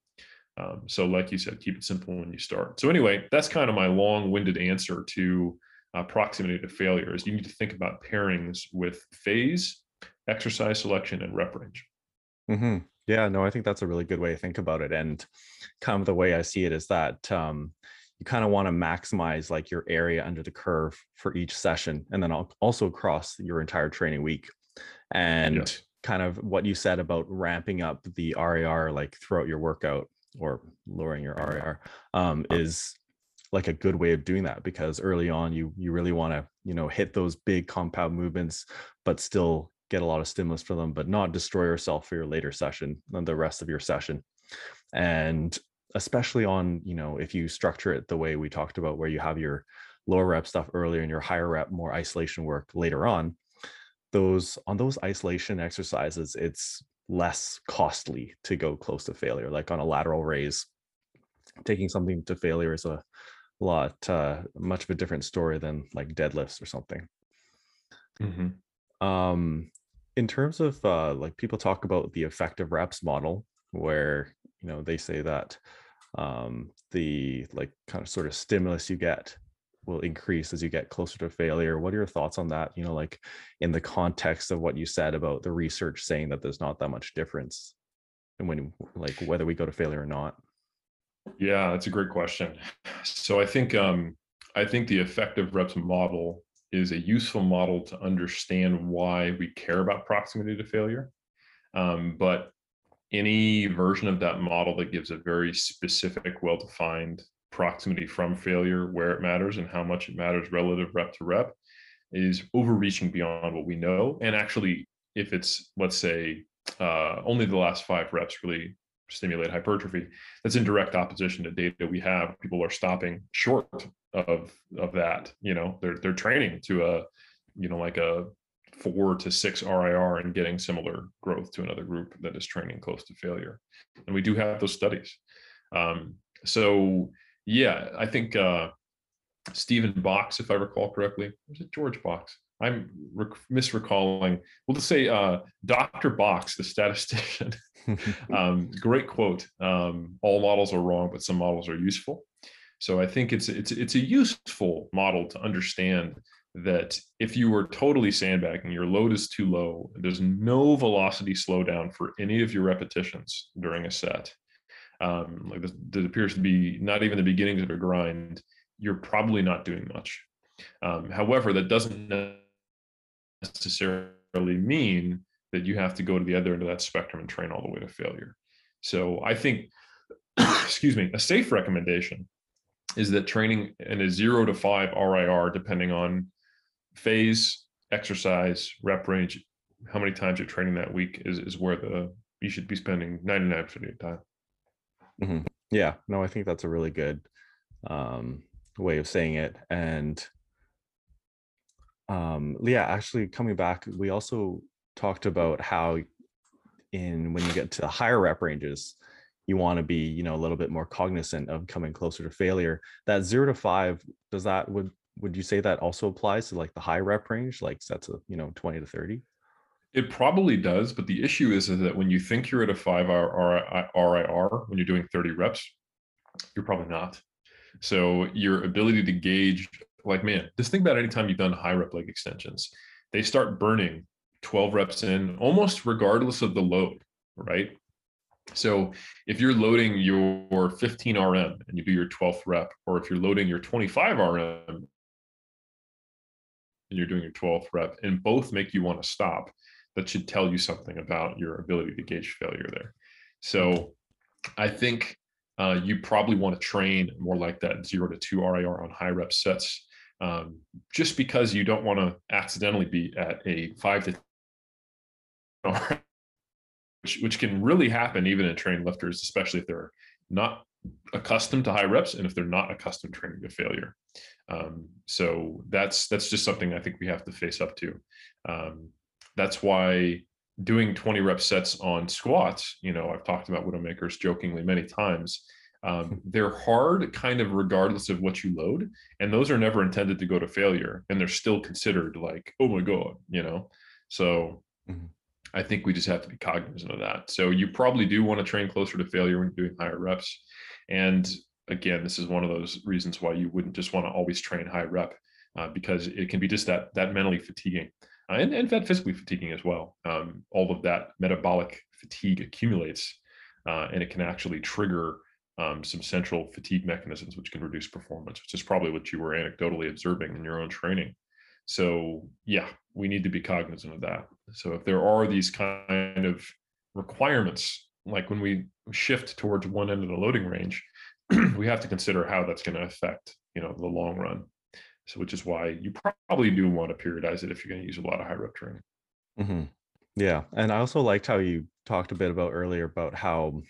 Um, so, like you said, keep it simple when you start. So, anyway, that's kind of my long-winded answer to uh, proximity to failure. Is you need to think about pairings with phase, exercise selection, and rep range. Mm-hmm. Yeah, no, I think that's a really good way to think about it. And kind of the way I see it is that um, you kind of want to maximize like your area under the curve for each session, and then also across your entire training week and yes. kind of what you said about ramping up the RIR like throughout your workout or lowering your RIR um, is like a good way of doing that because early on you you really want to you know hit those big compound movements but still get a lot of stimulus for them but not destroy yourself for your later session and the rest of your session and especially on you know if you structure it the way we talked about where you have your lower rep stuff earlier and your higher rep more isolation work later on those on those isolation exercises it's less costly to go close to failure like on a lateral raise taking something to failure is a lot uh, much of a different story than like deadlifts or something mm-hmm. um in terms of uh like people talk about the effective reps model where you know they say that um the like kind of sort of stimulus you get will increase as you get closer to failure. What are your thoughts on that? You know, like in the context of what you said about the research saying that there's not that much difference and when like whether we go to failure or not. Yeah, that's a great question. (sighs) So I think um I think the effective reps model is a useful model to understand why we care about proximity to failure. Um, but any version of that model that gives a very specific, well-defined proximity from failure, where it matters, and how much it matters relative rep to rep, is overreaching beyond what we know. And actually, if it's, let's say, uh, only the last five reps really stimulate hypertrophy, that's in direct opposition to data we have. People are stopping short of of that. You know, they're they're training to a, you know, like a four to six RIR and getting similar growth to another group that is training close to failure. And we do have those studies. Um, so yeah, I think uh, Stephen Box, if I recall correctly, was it George Box? I'm rec- misrecalling. We'll just say uh, Dr. Box, the statistician. (laughs) um, great quote. Um, all models are wrong, but some models are useful. So I think it's it's it's a useful model to understand that if you were totally sandbagging, your load is too low, there's no velocity slowdown for any of your repetitions during a set um, like this, appears to be not even the beginnings of a grind, you're probably not doing much. Um, however, that doesn't necessarily mean that you have to go to the other end of that spectrum and train all the way to failure. So I think, (coughs) excuse me, a safe recommendation is that training in a zero to five RIR, depending on phase, exercise, rep range, how many times you're training that week is, is where the you should be spending 99% of your time. Mm-hmm. Yeah, no, I think that's a really good um, way of saying it. And um, yeah, actually coming back, we also talked about how in when you get to higher rep ranges, you want to be, you know, a little bit more cognizant of coming closer to failure. That zero to five, does that would would you say that also applies to like the high rep range, like that's a you know 20 to 30? It probably does, but the issue is, is that when you think you're at a five hour RIR when you're doing 30 reps, you're probably not. So your ability to gauge, like, man, just think about anytime you've done high rep leg extensions, they start burning 12 reps in almost regardless of the load, right? So if you're loading your 15 RM and you do your 12th rep, or if you're loading your 25 RM and you're doing your 12th rep, and both make you want to stop, that should tell you something about your ability to gauge failure there. So I think uh, you probably want to train more like that zero to two RIR on high rep sets, um, just because you don't want to accidentally be at a five to (laughs) which, which can really happen even in trained lifters, especially if they're not accustomed to high reps and if they're not accustomed to training to failure. Um, so that's that's just something I think we have to face up to. Um, that's why doing 20 rep sets on squats, you know, I've talked about Widowmakers jokingly many times. Um, they're hard kind of regardless of what you load. And those are never intended to go to failure. And they're still considered like, oh my God, you know? So mm-hmm. I think we just have to be cognizant of that. So you probably do want to train closer to failure when you're doing higher reps. And again, this is one of those reasons why you wouldn't just want to always train high rep uh, because it can be just that that mentally fatiguing and, and that physically fatiguing as well. Um, all of that metabolic fatigue accumulates uh, and it can actually trigger um, some central fatigue mechanisms, which can reduce performance, which is probably what you were anecdotally observing in your own training. So, yeah, we need to be cognizant of that. So, if there are these kind of requirements, like when we shift towards one end of the loading range, (clears throat) we have to consider how that's going to affect, you know, the long run. So, which is why you probably do want to periodize it if you're going to use a lot of high rep training. Mm-hmm. Yeah, and I also liked how you talked a bit about earlier about how,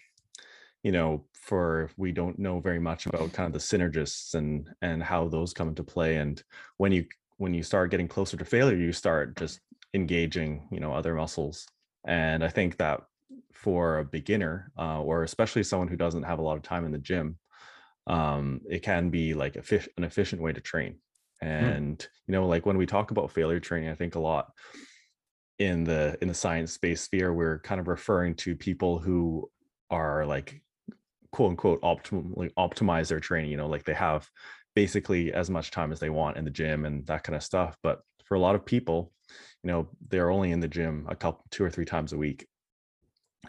you know, for we don't know very much about kind of the synergists and and how those come into play, and when you when you start getting closer to failure, you start just engaging, you know, other muscles, and I think that for a beginner uh, or especially someone who doesn't have a lot of time in the gym, um, it can be like an efficient way to train. And mm. you know like when we talk about failure training i think a lot in the in the science space sphere we're kind of referring to people who are like quote unquote optimally optimize their training you know like they have basically as much time as they want in the gym and that kind of stuff but for a lot of people you know they're only in the gym a couple two or three times a week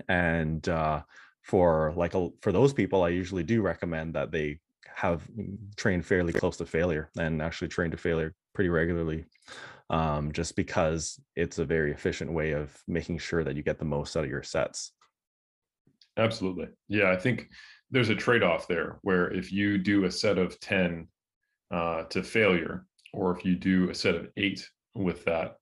and uh for like a, for those people i usually do recommend that they have trained fairly close to failure and actually trained to failure pretty regularly um, just because it's a very efficient way of making sure that you get the most out of your sets. Absolutely. Yeah i think there's a trade-off there where if you do a set of 10 uh, to failure or if you do a set of eight with that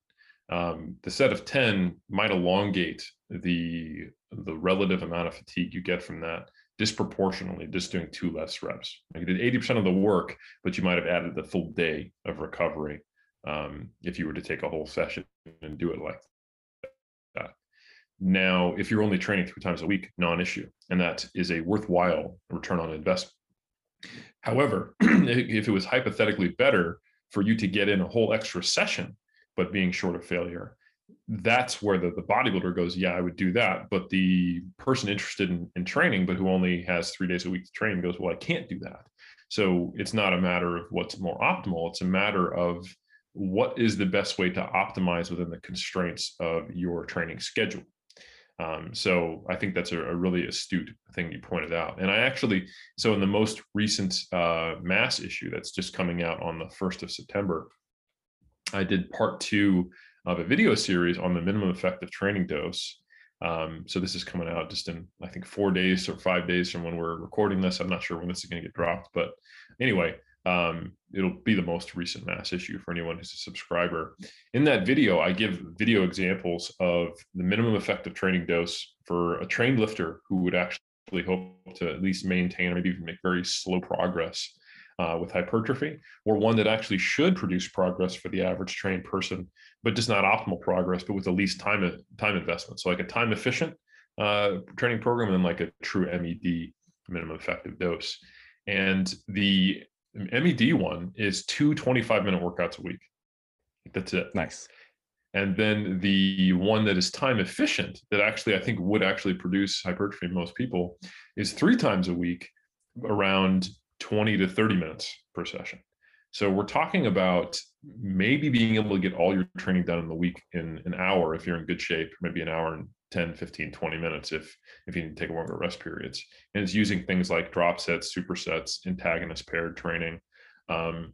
um, the set of 10 might elongate the the relative amount of fatigue you get from that disproportionately just doing two less reps. Like you did 80% of the work, but you might have added the full day of recovery um, if you were to take a whole session and do it like that. Now, if you're only training three times a week, non-issue, and that is a worthwhile return on investment. However, (clears throat) if it was hypothetically better for you to get in a whole extra session, but being short of failure, that's where the, the bodybuilder goes, yeah, I would do that. But the person interested in, in training, but who only has three days a week to train goes, well, I can't do that. So it's not a matter of what's more optimal. It's a matter of what is the best way to optimize within the constraints of your training schedule. Um, so I think that's a, a, really astute thing you pointed out. And I actually, so in the most recent uh, mass issue that's just coming out on the 1st of September, I did part two of a video series on the minimum effective training dose. Um, so this is coming out just in I think four days or five days from when we're recording this. I'm not sure when this is going to get dropped, but anyway, um, it'll be the most recent mass issue for anyone who's a subscriber. In that video, I give video examples of the minimum effective training dose for a trained lifter who would actually hope to at least maintain or maybe even make very slow progress uh, with hypertrophy, or one that actually should produce progress for the average trained person, but just not optimal progress, but with the least time time investment. So like a time efficient uh, training program and like a true MED minimum effective dose. And the MED one is two 25 minute workouts a week. That's it. Nice. And then the one that is time efficient, that actually I think would actually produce hypertrophy in most people, is three times a week around 20 to 30 minutes per session. So we're talking about maybe being able to get all your training done in the week in an hour if you're in good shape, maybe an hour and 10, 15, 20 minutes if if you need to take longer rest periods. And it's using things like drop sets, supersets, antagonist paired training, um,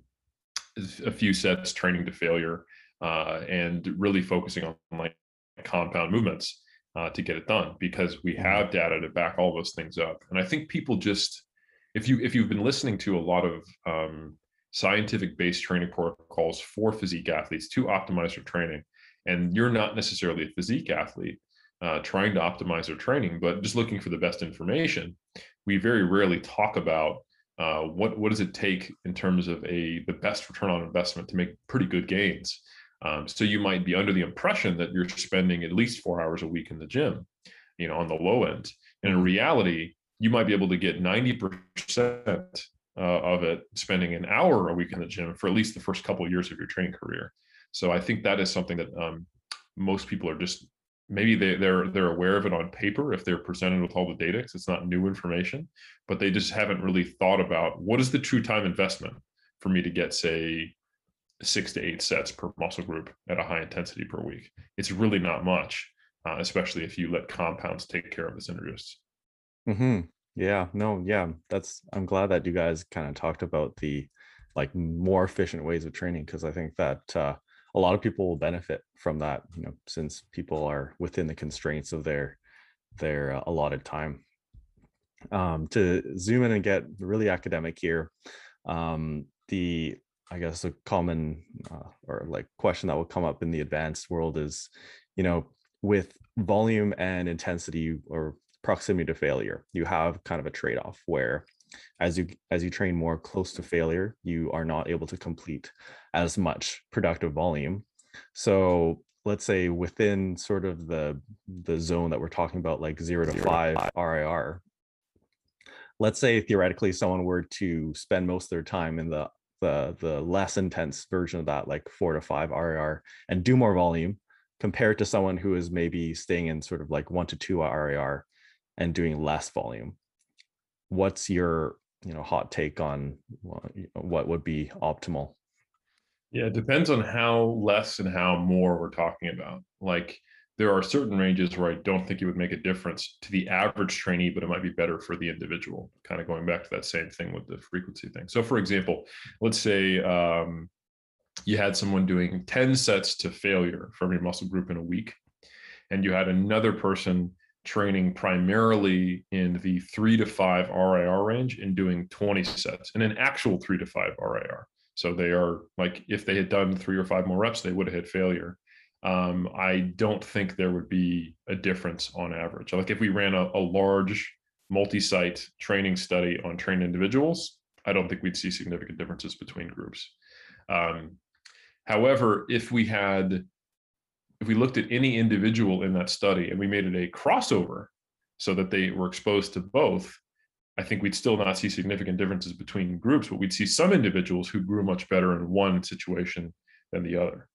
a few sets training to failure, uh, and really focusing on like compound movements uh, to get it done because we mm-hmm. have data to back all those things up. And I think people just if you if you've been listening to a lot of um, scientific based training protocols for physique athletes to optimize their training and you're not necessarily a physique athlete uh, trying to optimize their training, but just looking for the best information, we very rarely talk about uh, what what does it take in terms of a the best return on investment to make pretty good gains. Um, so you might be under the impression that you're spending at least four hours a week in the gym, you know, on the low end. And in reality, you might be able to get 90% uh, of it spending an hour a week in the gym for at least the first couple of years of your training career. So I think that is something that um, most people are just maybe they, they're they're aware of it on paper if they're presented with all the data because it's not new information but they just haven't really thought about what is the true time investment for me to get say six to eight sets per muscle group at a high intensity per week it's really not much uh, especially if you let compounds take care of the synergists mm-hmm. Yeah no yeah that's i'm glad that you guys kind of talked about the like more efficient ways of training because i think that uh, a lot of people will benefit from that you know since people are within the constraints of their their uh, allotted time. Um, to zoom in and get really academic here um, the i guess a common uh, or like question that will come up in the advanced world is you know with volume and intensity or proximity to failure. You have kind of a trade-off where as you as you train more close to failure you are not able to complete as much productive volume. So let's say within sort of the the zone that we're talking about like 0 to 5 rir let's say theoretically someone were to spend most of their time in the the the less intense version of that like 4 to 5 rir and do more volume compared to someone who is maybe staying in sort of like 1 to 2 rir and doing less volume. What's your you know hot take on what would be optimal? Yeah it depends on how less and how more we're talking about. Like there are certain ranges where i don't think it would make a difference to the average trainee but it might be better for the individual. Kind of going back to that same thing with the frequency thing. So for example let's say um, you had someone doing 10 sets to failure from your muscle group in a week and you had another person training primarily in the three to five RIR range and doing 20 sets and an actual three to five RIR. So they are like, if they had done three or five more reps, they would have hit failure. Um, I don't think there would be a difference on average. Like if we ran a, a large multi-site training study on trained individuals, I don't think we'd see significant differences between groups. Um, however, if we had if we looked at any individual in that study and we made it a crossover so that they were exposed to both, I think we'd still not see significant differences between groups, but we'd see some individuals who grew much better in one situation than the other.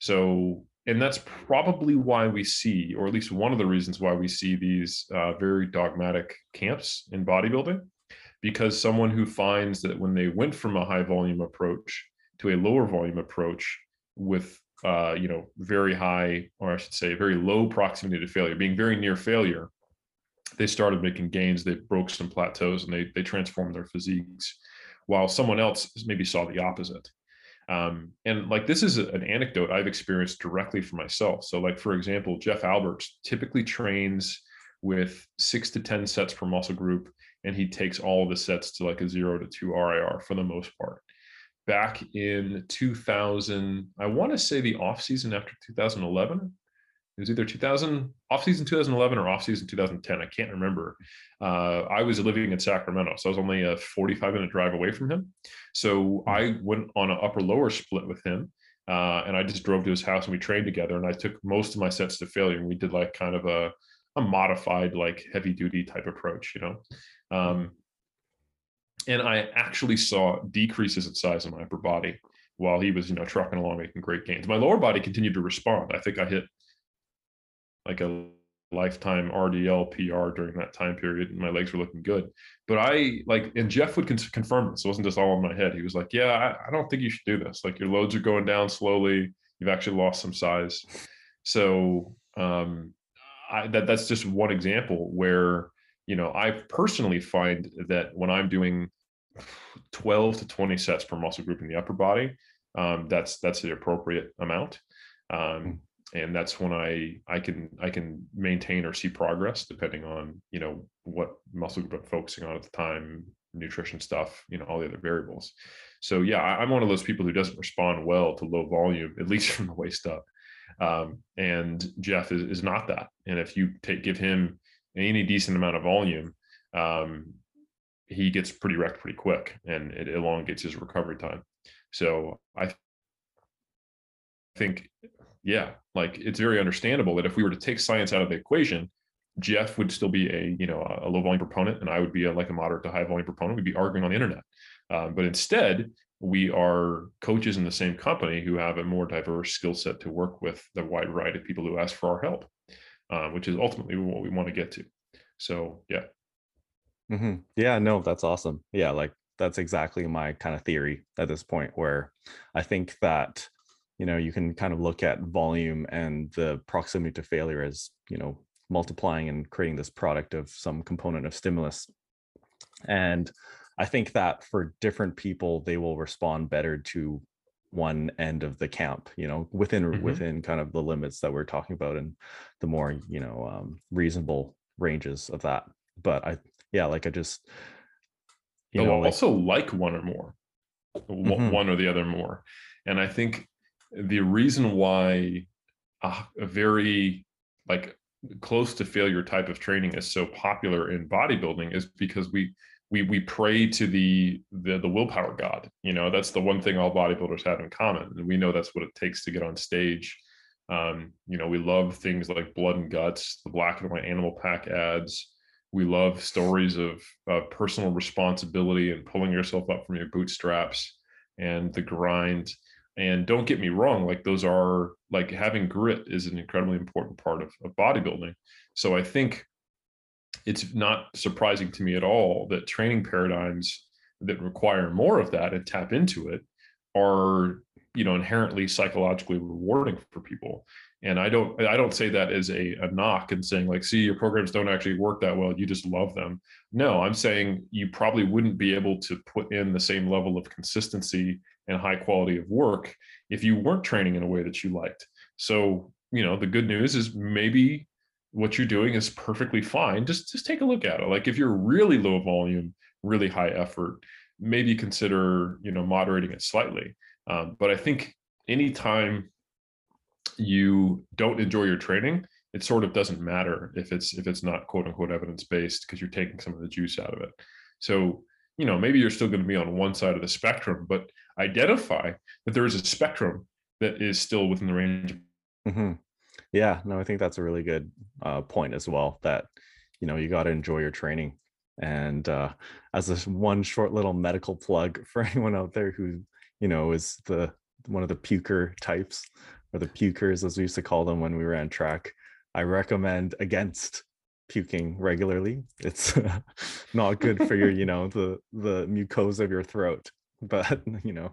So, and that's probably why we see, or at least one of the reasons why we see these uh, very dogmatic camps in bodybuilding, because someone who finds that when they went from a high volume approach to a lower volume approach with uh, you know, very high, or I should say, very low proximity to failure, being very near failure, they started making gains. They broke some plateaus and they they transformed their physiques, while someone else maybe saw the opposite. Um, and like this is an anecdote I've experienced directly for myself. So, like for example, Jeff Alberts typically trains with six to ten sets per muscle group, and he takes all the sets to like a zero to two RIR for the most part. Back in 2000, I want to say the off season after 2011, it was either 2000 off season 2011 or off season 2010 i can't remember. Uh, i was living in sacramento so i was only a 45 minute drive away from him. So hmm. i went on an upper lower split with him uh, and i just drove to his house and we trained together and i took most of my sets to failure and we did like kind of a, a modified like heavy duty type approach you know? Um, and i actually saw decreases in size in my upper body while he was you know trucking along making great gains my lower body continued to respond i think i hit like a lifetime RDL PR during that time period, and my legs were looking good. But I like, and Jeff would con- confirm this. It wasn't just all in my head. He was like, "Yeah, I, I, don't think you should do this. Like your loads are going down slowly. You've actually lost some size." So um, I, that that's just one example where you know I personally find that when I'm doing 12 to 20 sets per muscle group in the upper body, um, that's that's the appropriate amount. Um, hmm and that's when I I can I can maintain or see progress depending on you know what muscle group I'm focusing on at the time, nutrition stuff, you know all the other variables. So yeah, I'm one of those people who doesn't respond well to low volume, at least (laughs) from the waist up. Um, and Jeff is, is not that. And if you take give him any decent amount of volume, um, he gets pretty wrecked pretty quick, and it elongates his recovery time. So I think yeah, like it's very understandable that if we were to take science out of the equation, Jeff would still be a you know a low volume proponent, and I would be a, like a moderate to high volume proponent. We'd be arguing on the internet, um, but instead we are coaches in the same company who have a more diverse skill set to work with the wide variety of people who ask for our help, um, which is ultimately what we want to get to. So yeah. Mm-hmm. Yeah, no, that's awesome. Yeah, like that's exactly my kind of theory at this point, where I think that you know you can kind of look at volume and the proximity to failure as you know multiplying and creating this product of some component of stimulus and i think that for different people they will respond better to one end of the camp you know within mm-hmm. within kind of the limits that we're talking about and the more you know um, reasonable ranges of that but i yeah like i just you know also like, like one or more mm-hmm. one or the other more. And i think the reason why a, a very like close to failure type of training is so popular in bodybuilding is because we we we pray to the the the willpower god you know? That's the one thing all bodybuilders have in common and we know that's what it takes to get on stage. Um, you know we love things like blood and guts the black and white Animal Pak ads we love stories of uh, personal responsibility and pulling yourself up from your bootstraps and the grind and don't get me wrong, like those are like having grit is an incredibly important part of, of bodybuilding. So I think it's not surprising to me at all that training paradigms that require more of that and tap into it are you know inherently psychologically rewarding for people and i don't i don't say that as a, a knock and saying like see your programs don't actually work that well you just love them no i'm saying you probably wouldn't be able to put in the same level of consistency and high quality of work if you weren't training in a way that you liked. So, you know, the good news is maybe what you're doing is perfectly fine. Just just take a look at it. Like if you're really low volume, really high effort, maybe consider, you know, moderating it slightly. Um, but I think anytime you don't enjoy your training, it sort of doesn't matter if it's if it's not quote unquote evidence based because you're taking some of the juice out of it. So you know maybe you're still going to be on one side of the spectrum but identify that there is a spectrum that is still within the range mm-hmm. yeah no i think that's a really good uh, point as well that you know you got to enjoy your training and uh, as this one short little medical plug (laughs) for anyone out there who you know is the one of the puker types or the pukers as we used to call them when we ran track. I recommend against puking regularly. It's (laughs) not good for your you know the the mucosa of your throat (laughs) but you know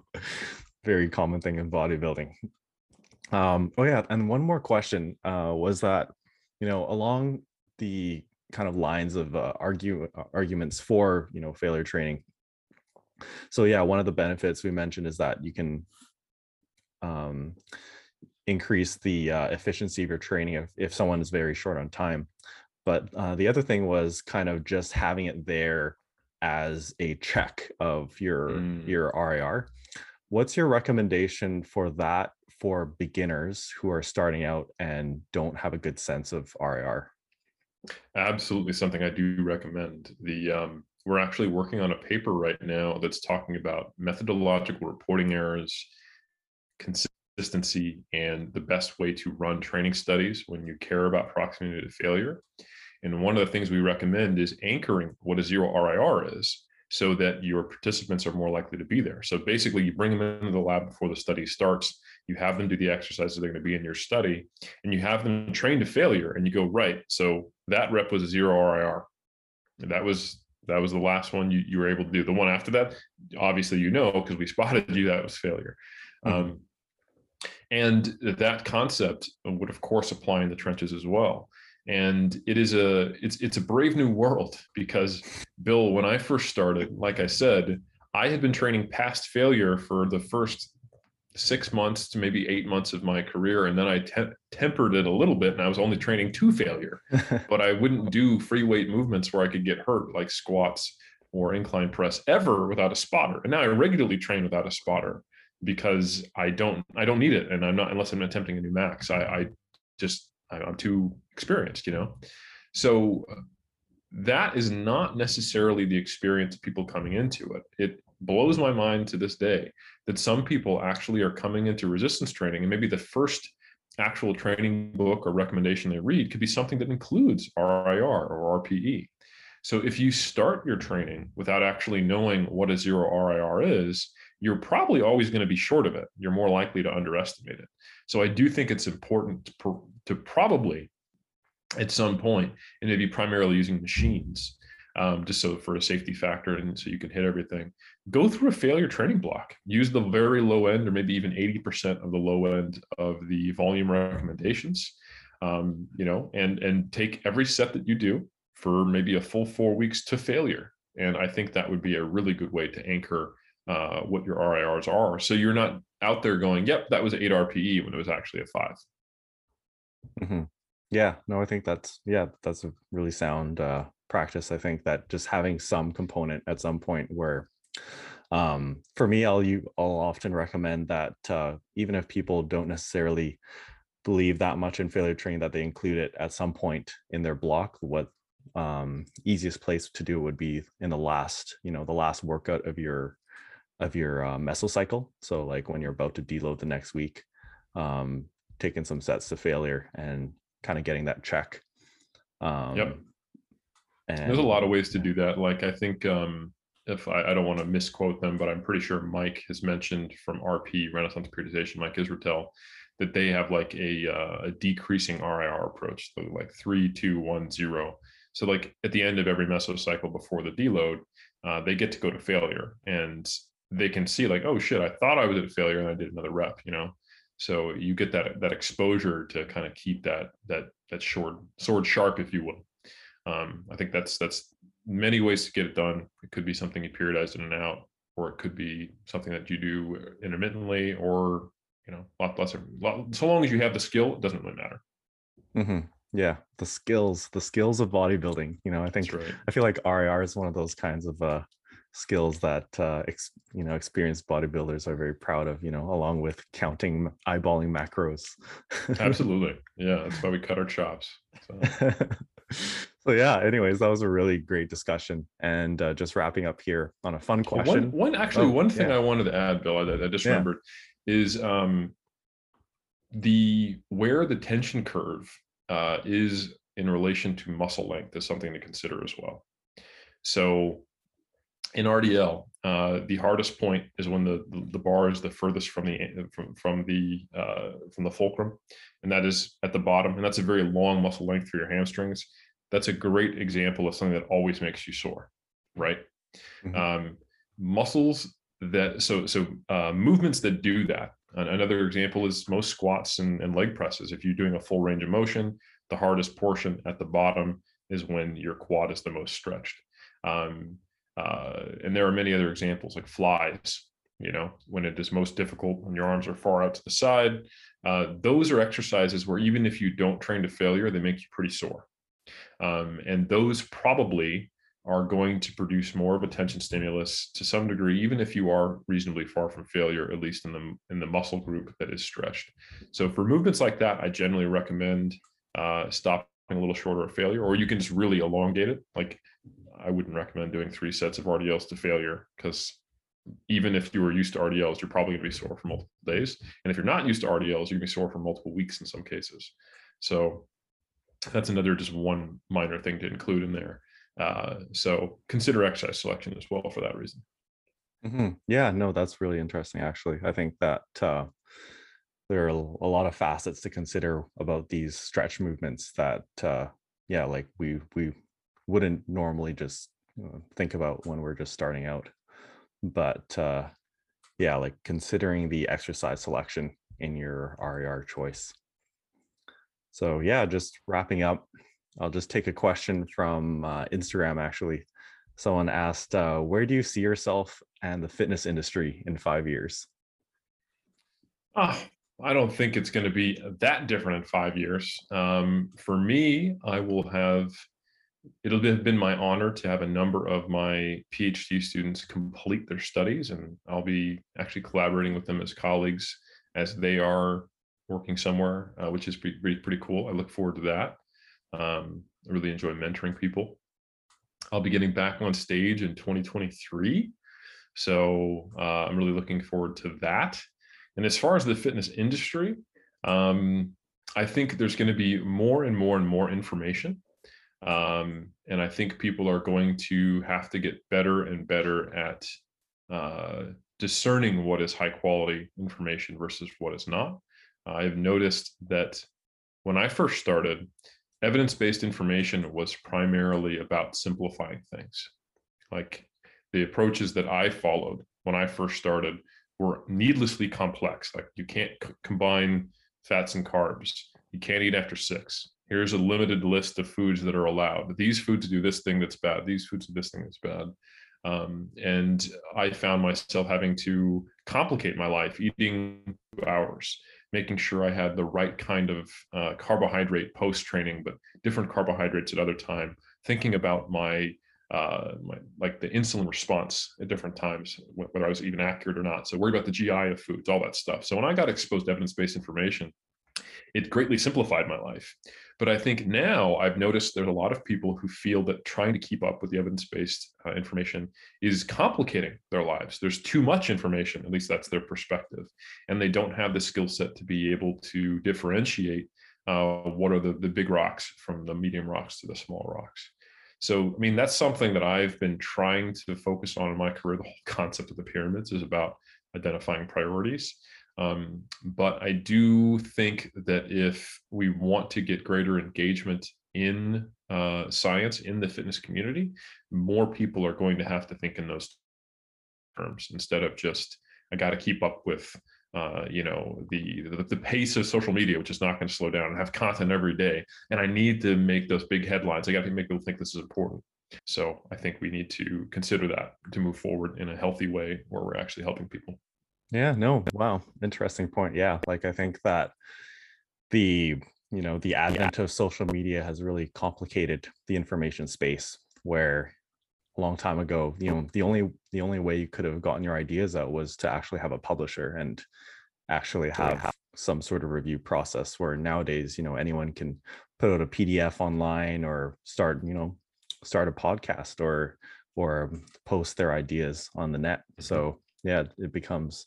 very common thing in bodybuilding. Um oh yeah and one more question uh was that you know along the kind of lines of uh, argue uh, arguments for you know failure training so yeah one of the benefits we mentioned is that you can um, increase the uh, efficiency of your training if, if someone is very short on time. But uh, the other thing was kind of just having it there as a check of your mm. your RIR. What's your recommendation for that for beginners who are starting out and don't have a good sense of RIR? Absolutely, something I do recommend. The um, we're actually working on a paper right now that's talking about methodological reporting errors, consistency, and the best way to run training studies when you care about proximity to failure. And one of the things we recommend is anchoring what a zero RIR is so that your participants are more likely to be there. So basically, you bring them into the lab before the study starts, you have them do the exercises they're going to be in your study, and you have them trained to failure. And you go, right, so that rep was a zero RIR. That was that was the last one you, you were able to do. The one after that, obviously, you know, because we (laughs) spotted you, that was failure. Mm-hmm. Um, and that concept would, of course, apply in the trenches as well and it is a it's it's a brave new world because bill when i first started like i said i had been training past failure for the first six months to maybe eight months of my career and then i te- tempered it a little bit and i was only training to failure (laughs) but i wouldn't do free weight movements where i could get hurt like squats or incline press ever without a spotter and now i regularly train without a spotter because i don't i don't need it and i'm not unless i'm attempting a new max i, I just I'm too experienced, you know? So uh, that is not necessarily the experience of people coming into it. It blows my mind to this day that some people actually are coming into resistance training and maybe the first actual training book or recommendation they read could be something that includes RIR or RPE. So if you start your training without actually knowing what a zero RIR is, you're probably always going to be short of it. You're more likely to underestimate it. So I do think it's important to, to probably at some point, and maybe primarily using machines, um, just so for a safety factor and so you can hit everything. Go through a failure training block. Use the very low end, or maybe even 80% of the low end of the volume recommendations. Um, you know, and and take every set that you do for maybe a full four weeks to failure. And I think that would be a really good way to anchor uh, what your RIRs are. So you're not out there going, "Yep, that was eight RPE" when it was actually a 5 mm-hmm. Yeah, no, I think that's yeah, that's a really sound uh, practice. I think that just having some component at some point where, um, for me, I'll you I'll often recommend that uh, even if people don't necessarily believe that much in failure training, that they include it at some point in their block. What um, easiest place to do would be in the last, you know, the last workout of your of your uh, mesocycle. So like when you're about to deload the next week, um, taking some sets to failure and kind of getting that check. Um, yep. And, There's a lot of ways to do that. Like I think um, if I, I don't want to misquote them, but I'm pretty sure Mike has mentioned from RP Renaissance Periodization, Mike Israetel, that they have like a, uh, a decreasing RIR approach, so like three, two, one, zero. So like at the end of every mesocycle before the deload, uh, they get to go to failure, and they can see like, oh shit, I thought I was at failure and I did another rep, you know. So you get that that exposure to kind of keep that that that short sword sharp, if you will. Um, I think that's that's many ways to get it done. It could be something you periodize in and out, or it could be something that you do intermittently, or you know, a lot less. Of, lot, so long as you have the skill, it doesn't really matter. Mm-hmm. Yeah, the skills, the skills of bodybuilding. You know, I think right. I feel like RIR is one of those kinds of uh, skills that uh, ex, you know experienced bodybuilders are very proud of you know along with counting eyeballing macros absolutely (laughs) yeah that's why we cut our chops so. (laughs) so. yeah anyways that was a really great discussion and uh, just wrapping up here on a fun question one, one actually oh, one thing yeah. i wanted to add bill that i just yeah. remembered is um the where the tension curve uh, is in relation to muscle length is something to consider as well so in RDL, uh, the hardest point is when the, the bar is the furthest from the from from the uh, from the fulcrum, and that is at the bottom, and that's a very long muscle length for your hamstrings. That's a great example of something that always makes you sore, right? Mm-hmm. Um, muscles that so so uh, movements that do that. Another example is most squats and, and leg presses. If you're doing a full range of motion, the hardest portion at the bottom is when your quad is the most stretched. Um, uh, and there are many other examples like flies. you know, when it is most difficult, when your arms are far out to the side. Uh, those are exercises where even if you don't train to failure, they make you pretty sore. Um, and those probably are going to produce more of a tension stimulus to some degree, even if you are reasonably far from failure, at least in the in the muscle group that is stretched. So for movements like that, I generally recommend uh, stopping a little shorter of failure, or you can just really elongate it. Like I wouldn't recommend doing three sets of RDLs to failure because even if you were used to RDLs, you're probably going to be sore for multiple days. And if you're not used to RDLs, you're going to be sore for multiple weeks in some cases. So that's another just one minor thing to include in there. Uh, so consider exercise selection as well for that reason. Mm-hmm. Yeah, no, that's really interesting. Actually, I think that uh, there are a lot of facets to consider about these stretch movements that, uh, yeah, like we we wouldn't normally just think about when we're just starting out. But uh, yeah, like considering the exercise selection in your RER choice. So yeah, just wrapping up, I'll just take a question from uh, Instagram. Actually, someone asked, uh, "Where do you see yourself and the fitness industry in five years?" Ah, I don't think it's going to be that different in five years. Um, for me, I will have. It'll have been my honor to have a number of my PhD students complete their studies, and I'll be actually collaborating with them as colleagues as they are working somewhere, uh, which is pretty, pretty, pretty cool. I look forward to that. Um, I really enjoy mentoring people. I'll be getting back on stage in 2023. So uh, I'm really looking forward to that. And as far as the fitness industry, um, I think there's going to be more and more and more information. Um, and I think people are going to have to get better and better at uh, discerning what is high quality information versus what is not. I've noticed that when I first started, evidence-based information was primarily about simplifying things. Like the approaches that I followed when I first started were needlessly complex. Like you can't c- combine fats and carbs. You can't eat after six. Here's a limited list of foods that are allowed. These foods do this thing that's bad. These foods do this thing that's bad. Um, and I found myself having to complicate my life, eating hours, making sure I had the right kind of uh, carbohydrate post training, but different carbohydrates at other time. Thinking about my uh, my like the insulin response at different times, whether I was even accurate or not. So worry about the GI of foods, all that stuff. So when I got exposed to evidence-based information, it greatly simplified my life. But I think now I've noticed there's a lot of people who feel that trying to keep up with the evidence based uh, information is complicating their lives. There's too much information, at least that's their perspective. And they don't have the skill set to be able to differentiate uh, what are the, the big rocks from the medium rocks to the small rocks. So, I mean, that's something that I've been trying to focus on in my career. The whole (laughs) concept of the pyramids is about identifying priorities. Um, but I do think that if we want to get greater engagement in uh, science in the fitness community, more people are going to have to think in those terms instead of just I got to keep up with uh, you know the, the, the pace of social media, which is not going to slow down, and have content every day. And I need to make those big headlines. I got to make people think this is important. So I think we need to consider that to move forward in a healthy way where we're actually helping people. Yeah, no. Wow. Interesting point. Yeah. Like I think that the, you know, the advent yeah. of social media has really complicated the information space where a long time ago, you know, the only the only way you could have gotten your ideas out was to actually have a publisher and actually have some sort of review process where nowadays, you know, anyone can put out a PDF online or start, you know, start a podcast or or post their ideas on the net. Mm-hmm. So yeah it becomes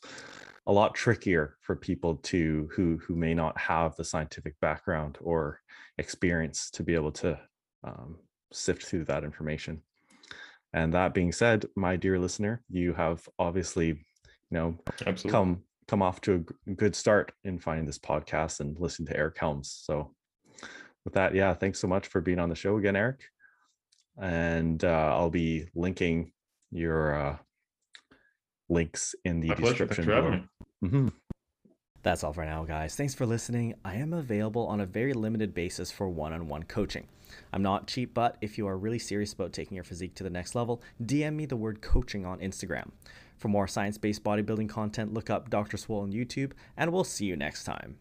a lot trickier for people to who who may not have the scientific background or experience to be able to um, sift through that information. And that being said my dear listener you have obviously you know Absolutely. come come off to a good start in finding this podcast and listening to eric helms. So with that yeah thanks so much for being on the show again eric. And uh, i'll be linking your uh, links in the My description. Pleasure. Mm-hmm. That's all for now, guys. Thanks for listening. I am available on a very limited basis for one on one coaching. I'm not cheap, but if you are really serious about taking your physique to the next level, DM me the word coaching on Instagram. For more science based bodybuilding content, look up Dr. Swole on YouTube, and we'll see you next time.